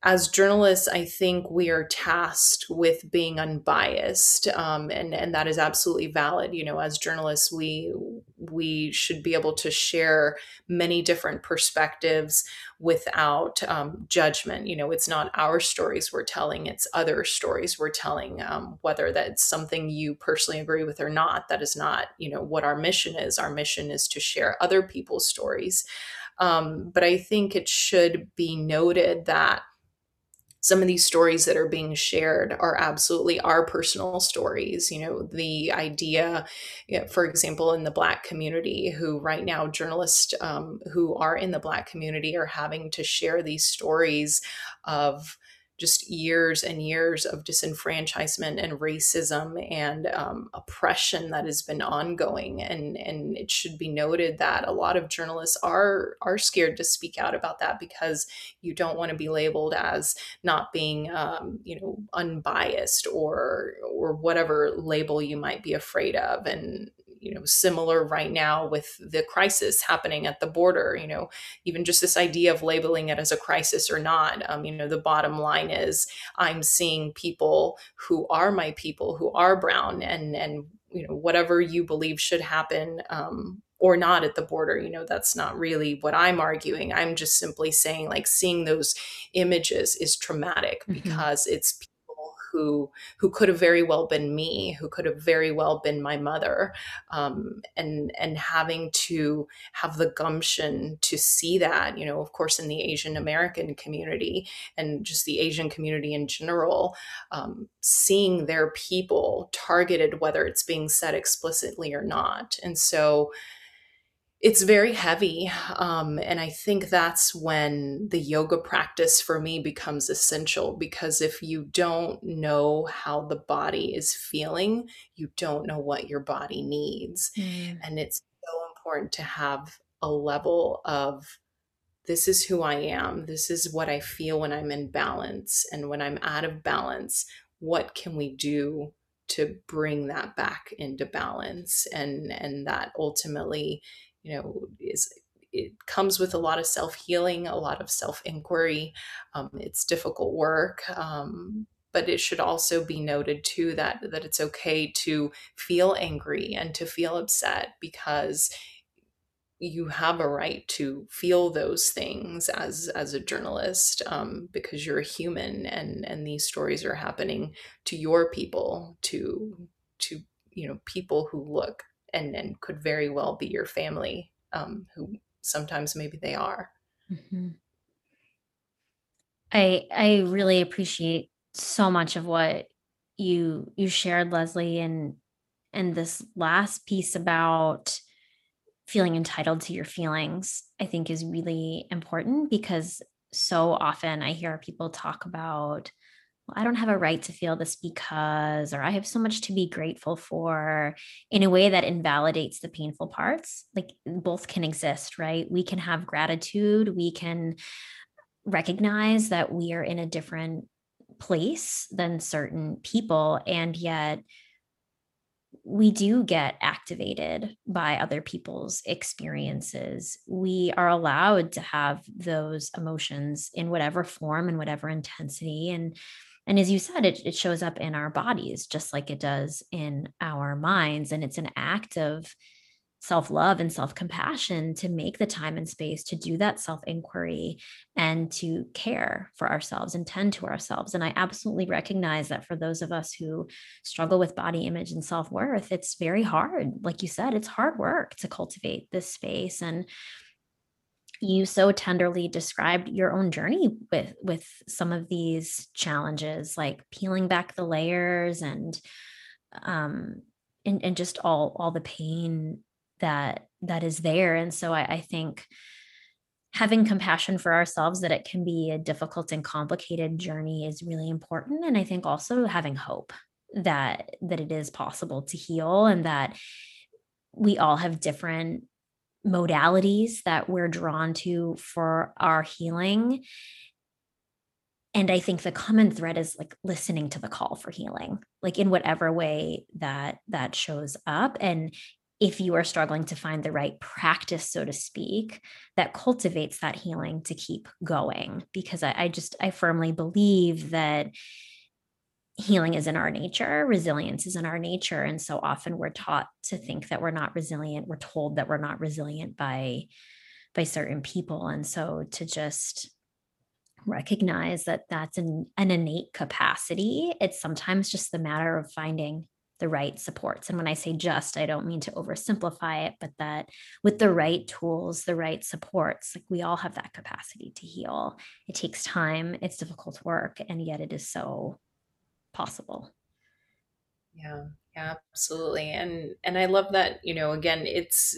as journalists, I think we are tasked with being unbiased, um, and and that is absolutely valid. You know, as journalists, we we should be able to share many different perspectives without um, judgment. You know, it's not our stories we're telling; it's other stories we're telling. Um, whether that's something you personally agree with or not, that is not you know what our mission is. Our mission is to share other people's stories. Um, but I think it should be noted that some of these stories that are being shared are absolutely our personal stories. You know, the idea, you know, for example, in the Black community, who right now journalists um, who are in the Black community are having to share these stories of just years and years of disenfranchisement and racism and um, oppression that has been ongoing. And and it should be noted that a lot of journalists are are scared to speak out about that because you don't want to be labeled as not being um, you know unbiased or or whatever label you might be afraid of. And you know similar right now with the crisis happening at the border you know even just this idea of labeling it as a crisis or not um, you know the bottom line is i'm seeing people who are my people who are brown and and you know whatever you believe should happen um, or not at the border you know that's not really what i'm arguing i'm just simply saying like seeing those images is traumatic mm-hmm. because it's who who could have very well been me, who could have very well been my mother, um, and and having to have the gumption to see that, you know, of course, in the Asian American community and just the Asian community in general, um, seeing their people targeted, whether it's being said explicitly or not, and so it's very heavy. Um, and I think that's when the yoga practice for me becomes essential because if you don't know how the body is feeling, you don't know what your body needs. Mm. And it's so important to have a level of this is who I am. This is what I feel when I'm in balance. And when I'm out of balance, what can we do to bring that back into balance? And and that ultimately you know is it comes with a lot of self healing, a lot of self inquiry. Um, it's difficult work, um, but it should also be noted too that that it's okay to feel angry and to feel upset because you have a right to feel those things as as a journalist um, because you're a human and and these stories are happening to your people to to you know people who look and and could very well be your family um, who sometimes maybe they are mm-hmm. i i really appreciate so much of what you you shared leslie and and this last piece about feeling entitled to your feelings i think is really important because so often i hear people talk about well, I don't have a right to feel this because, or I have so much to be grateful for in a way that invalidates the painful parts. Like both can exist, right? We can have gratitude. We can recognize that we are in a different place than certain people. And yet, we do get activated by other people's experiences. We are allowed to have those emotions in whatever form and whatever intensity. And and as you said, it, it shows up in our bodies just like it does in our minds. And it's an act of self love and self compassion to make the time and space to do that self inquiry and to care for ourselves and tend to ourselves. And I absolutely recognize that for those of us who struggle with body image and self worth, it's very hard. Like you said, it's hard work to cultivate this space. And you so tenderly described your own journey with with some of these challenges like peeling back the layers and um and, and just all all the pain that that is there. And so I, I think having compassion for ourselves that it can be a difficult and complicated journey is really important. And i think also having hope that that it is possible to heal and that we all have different modalities that we're drawn to for our healing. And i think the common thread is like listening to the call for healing like in whatever way that that shows up. And if you are struggling to find the right practice so to speak that cultivates that healing to keep going. Because I, I just i firmly believe that healing is in our nature, resilience is in our nature. And so often we're taught to think that we're not resilient. We're told that we're not resilient by by certain people. And so to just recognize that that's an, an innate capacity, it's sometimes just the matter of finding the right supports. And when I say just, I don't mean to oversimplify it, but that with the right tools, the right supports, like we all have that capacity to heal. It takes time, it's difficult work, and yet it is so possible. Yeah, yeah, absolutely. And and I love that, you know, again, it's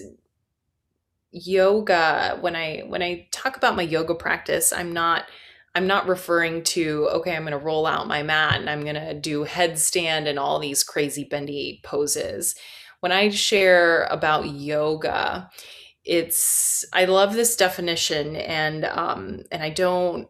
yoga when I when I talk about my yoga practice, I'm not I'm not referring to okay, I'm going to roll out my mat and I'm going to do headstand and all these crazy bendy poses. When I share about yoga, it's I love this definition and um and I don't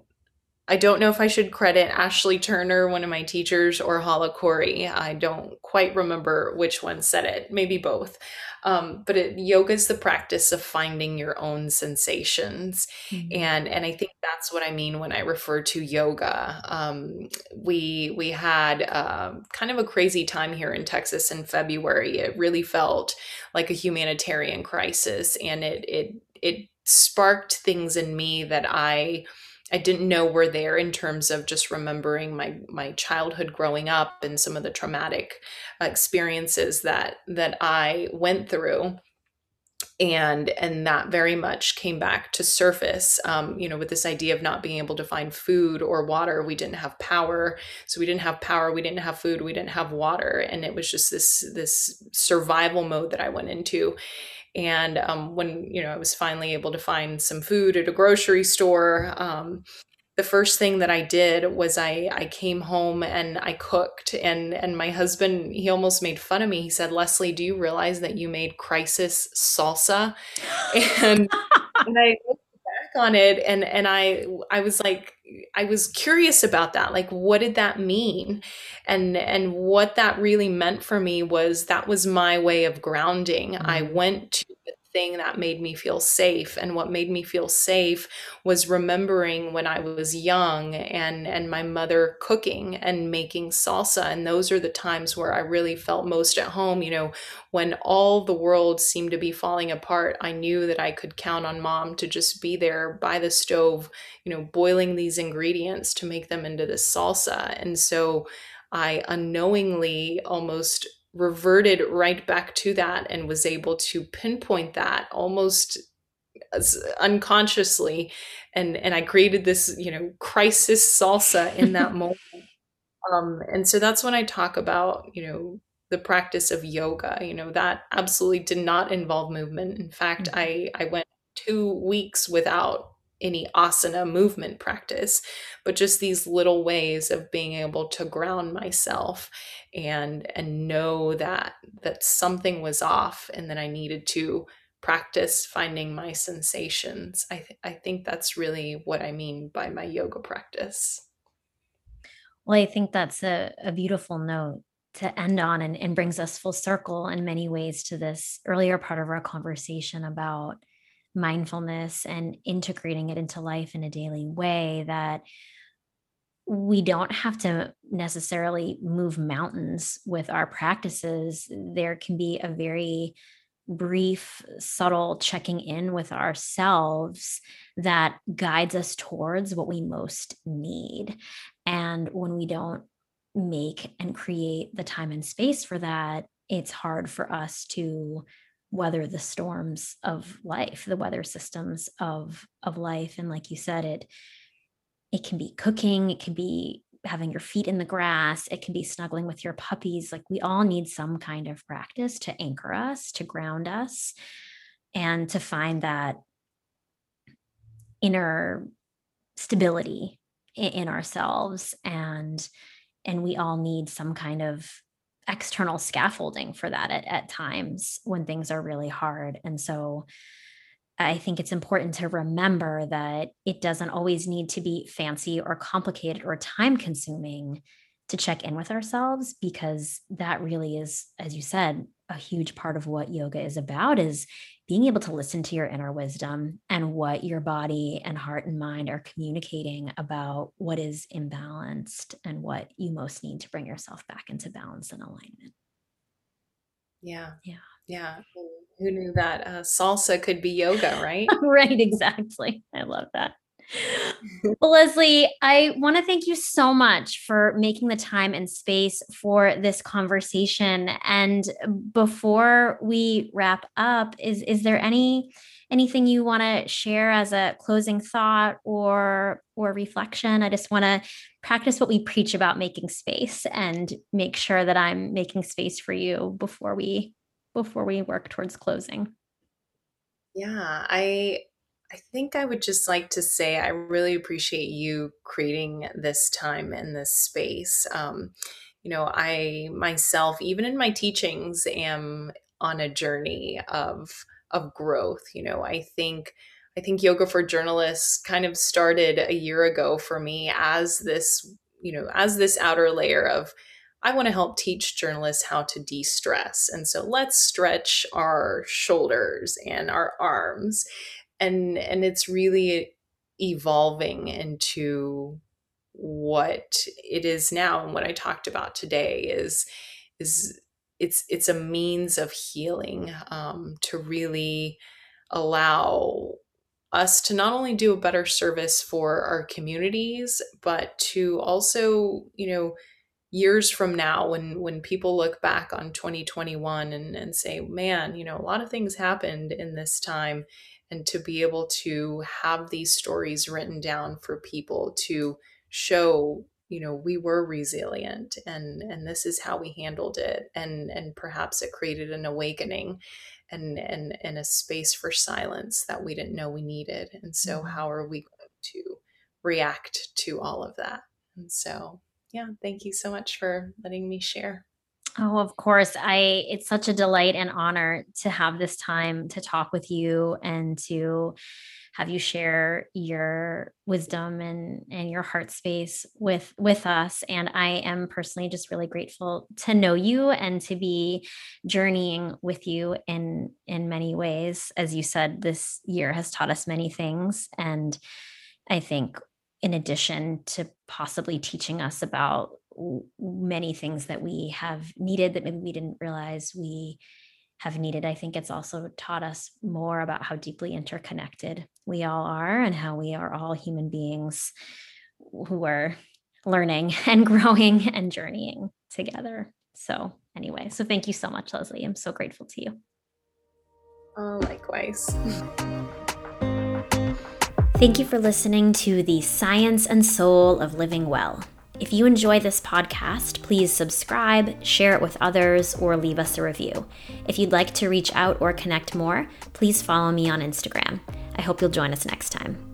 I don't know if I should credit Ashley Turner, one of my teachers, or Hala Khouri. I don't quite remember which one said it, maybe both. Um, but it, yoga is the practice of finding your own sensations, mm-hmm. and and I think that's what I mean when I refer to yoga. Um, we we had uh, kind of a crazy time here in Texas in February. It really felt like a humanitarian crisis, and it it it sparked things in me that I I didn't know we were there in terms of just remembering my my childhood growing up and some of the traumatic experiences that that I went through. And and that very much came back to surface um, you know with this idea of not being able to find food or water we didn't have power. So we didn't have power we didn't have food we didn't have water. And it was just this this survival mode that i went into and um, when you know I was finally able to find some food at a grocery store, um, the first thing that I did was I I came home and I cooked and and my husband he almost made fun of me. He said, "Leslie, do you realize that you made crisis salsa?" And and I on it and and I I was like I was curious about that. Like what did that mean? And and what that really meant for me was that was my way of grounding. Mm-hmm. I went to thing that made me feel safe and what made me feel safe was remembering when I was young and and my mother cooking and making salsa and those are the times where I really felt most at home you know when all the world seemed to be falling apart I knew that I could count on mom to just be there by the stove you know boiling these ingredients to make them into this salsa. And so I unknowingly almost reverted right back to that and was able to pinpoint that almost unconsciously. And and I created this you know crisis salsa in that moment. Um and so that's when I talk about you know the practice of yoga. You know that absolutely did not involve movement. In fact mm-hmm. I I went 2 weeks without any asana movement practice, but just these little ways of being able to ground myself and and know that that something was off and that I needed to practice finding my sensations. I th- I think that's really what I mean by my yoga practice. Well, I think that's a, a beautiful note to end on and, and brings us full circle in many ways to this earlier part of our conversation about mindfulness and integrating it into life in a daily way that we don't have to necessarily move mountains with our practices. There can be a very brief, subtle checking in with ourselves that guides us towards what we most need. And when we don't make and create the time and space for that, it's hard for us to weather the storms of life, the weather systems of of life. And like you said, it it can be cooking, it can be having your feet in the grass, it can be snuggling with your puppies. Like we all need some kind of practice to anchor us, to ground us, and to find that inner stability in, ourselves and and we all need some kind of external scaffolding for that at, at times when things are really hard and so I think it's important to remember that it doesn't always need to be fancy or complicated or time consuming to check in with ourselves because that really is as you said a huge part of what yoga is about is being able to listen to your inner wisdom and what your body and heart and mind are communicating about what is imbalanced and what you most need to bring yourself back into balance and alignment. Yeah. Yeah. Yeah who knew that uh, salsa could be yoga right right exactly i love that well, Leslie, I want to thank you so much for making the time and space for this conversation. And before we wrap up, is is there any anything you want to share as a closing thought or or reflection? I just want to practice what we preach about making space and make sure that I'm making space for you before we before we work towards closing. Yeah, I I think I would just like to say I really appreciate you creating this time and this space. Um, you know, I myself, even in my teachings, am on a journey of of growth. You know, I think I think yoga for journalists kind of started a year ago for me as this, you know, as this outer layer of I want to help teach journalists how to de stress. And so let's stretch our shoulders and our arms and and it's really evolving into what it is now and what I talked about today is is it's it's a means of healing um, to really allow us to not only do a better service for our communities but to also you know years from now when when people look back on 2021 and, and say man you know a lot of things happened in this time. And to be able to have these stories written down for people to show you know we were resilient and and this is how we handled it. And and perhaps it created an awakening and and and a space for silence that we didn't know we needed. And so mm-hmm. how are we going to react to all of that? And so yeah thank you so much for letting me share. Oh, of course. I it's such a delight and honor to have this time to talk with you and to have you share your wisdom and and your heart space with with us. And I am personally just really grateful to know you and to be journeying with you in in many ways. As you said this year has taught us many things. And I think in addition to possibly teaching us about many things that we have needed that maybe we didn't realize we have needed. I think it's also taught us more about how deeply interconnected we all are and how we are all human beings who are learning and growing and journeying together. So, anyway, so thank you so much, Leslie. I'm so grateful to you. Oh, likewise. Thank you for listening to the Science and Soul of Living Well. If you enjoy this podcast, please subscribe, share it with others, or leave us a review. If you'd like to reach out or connect more, please follow me on Instagram. I hope you'll join us next time.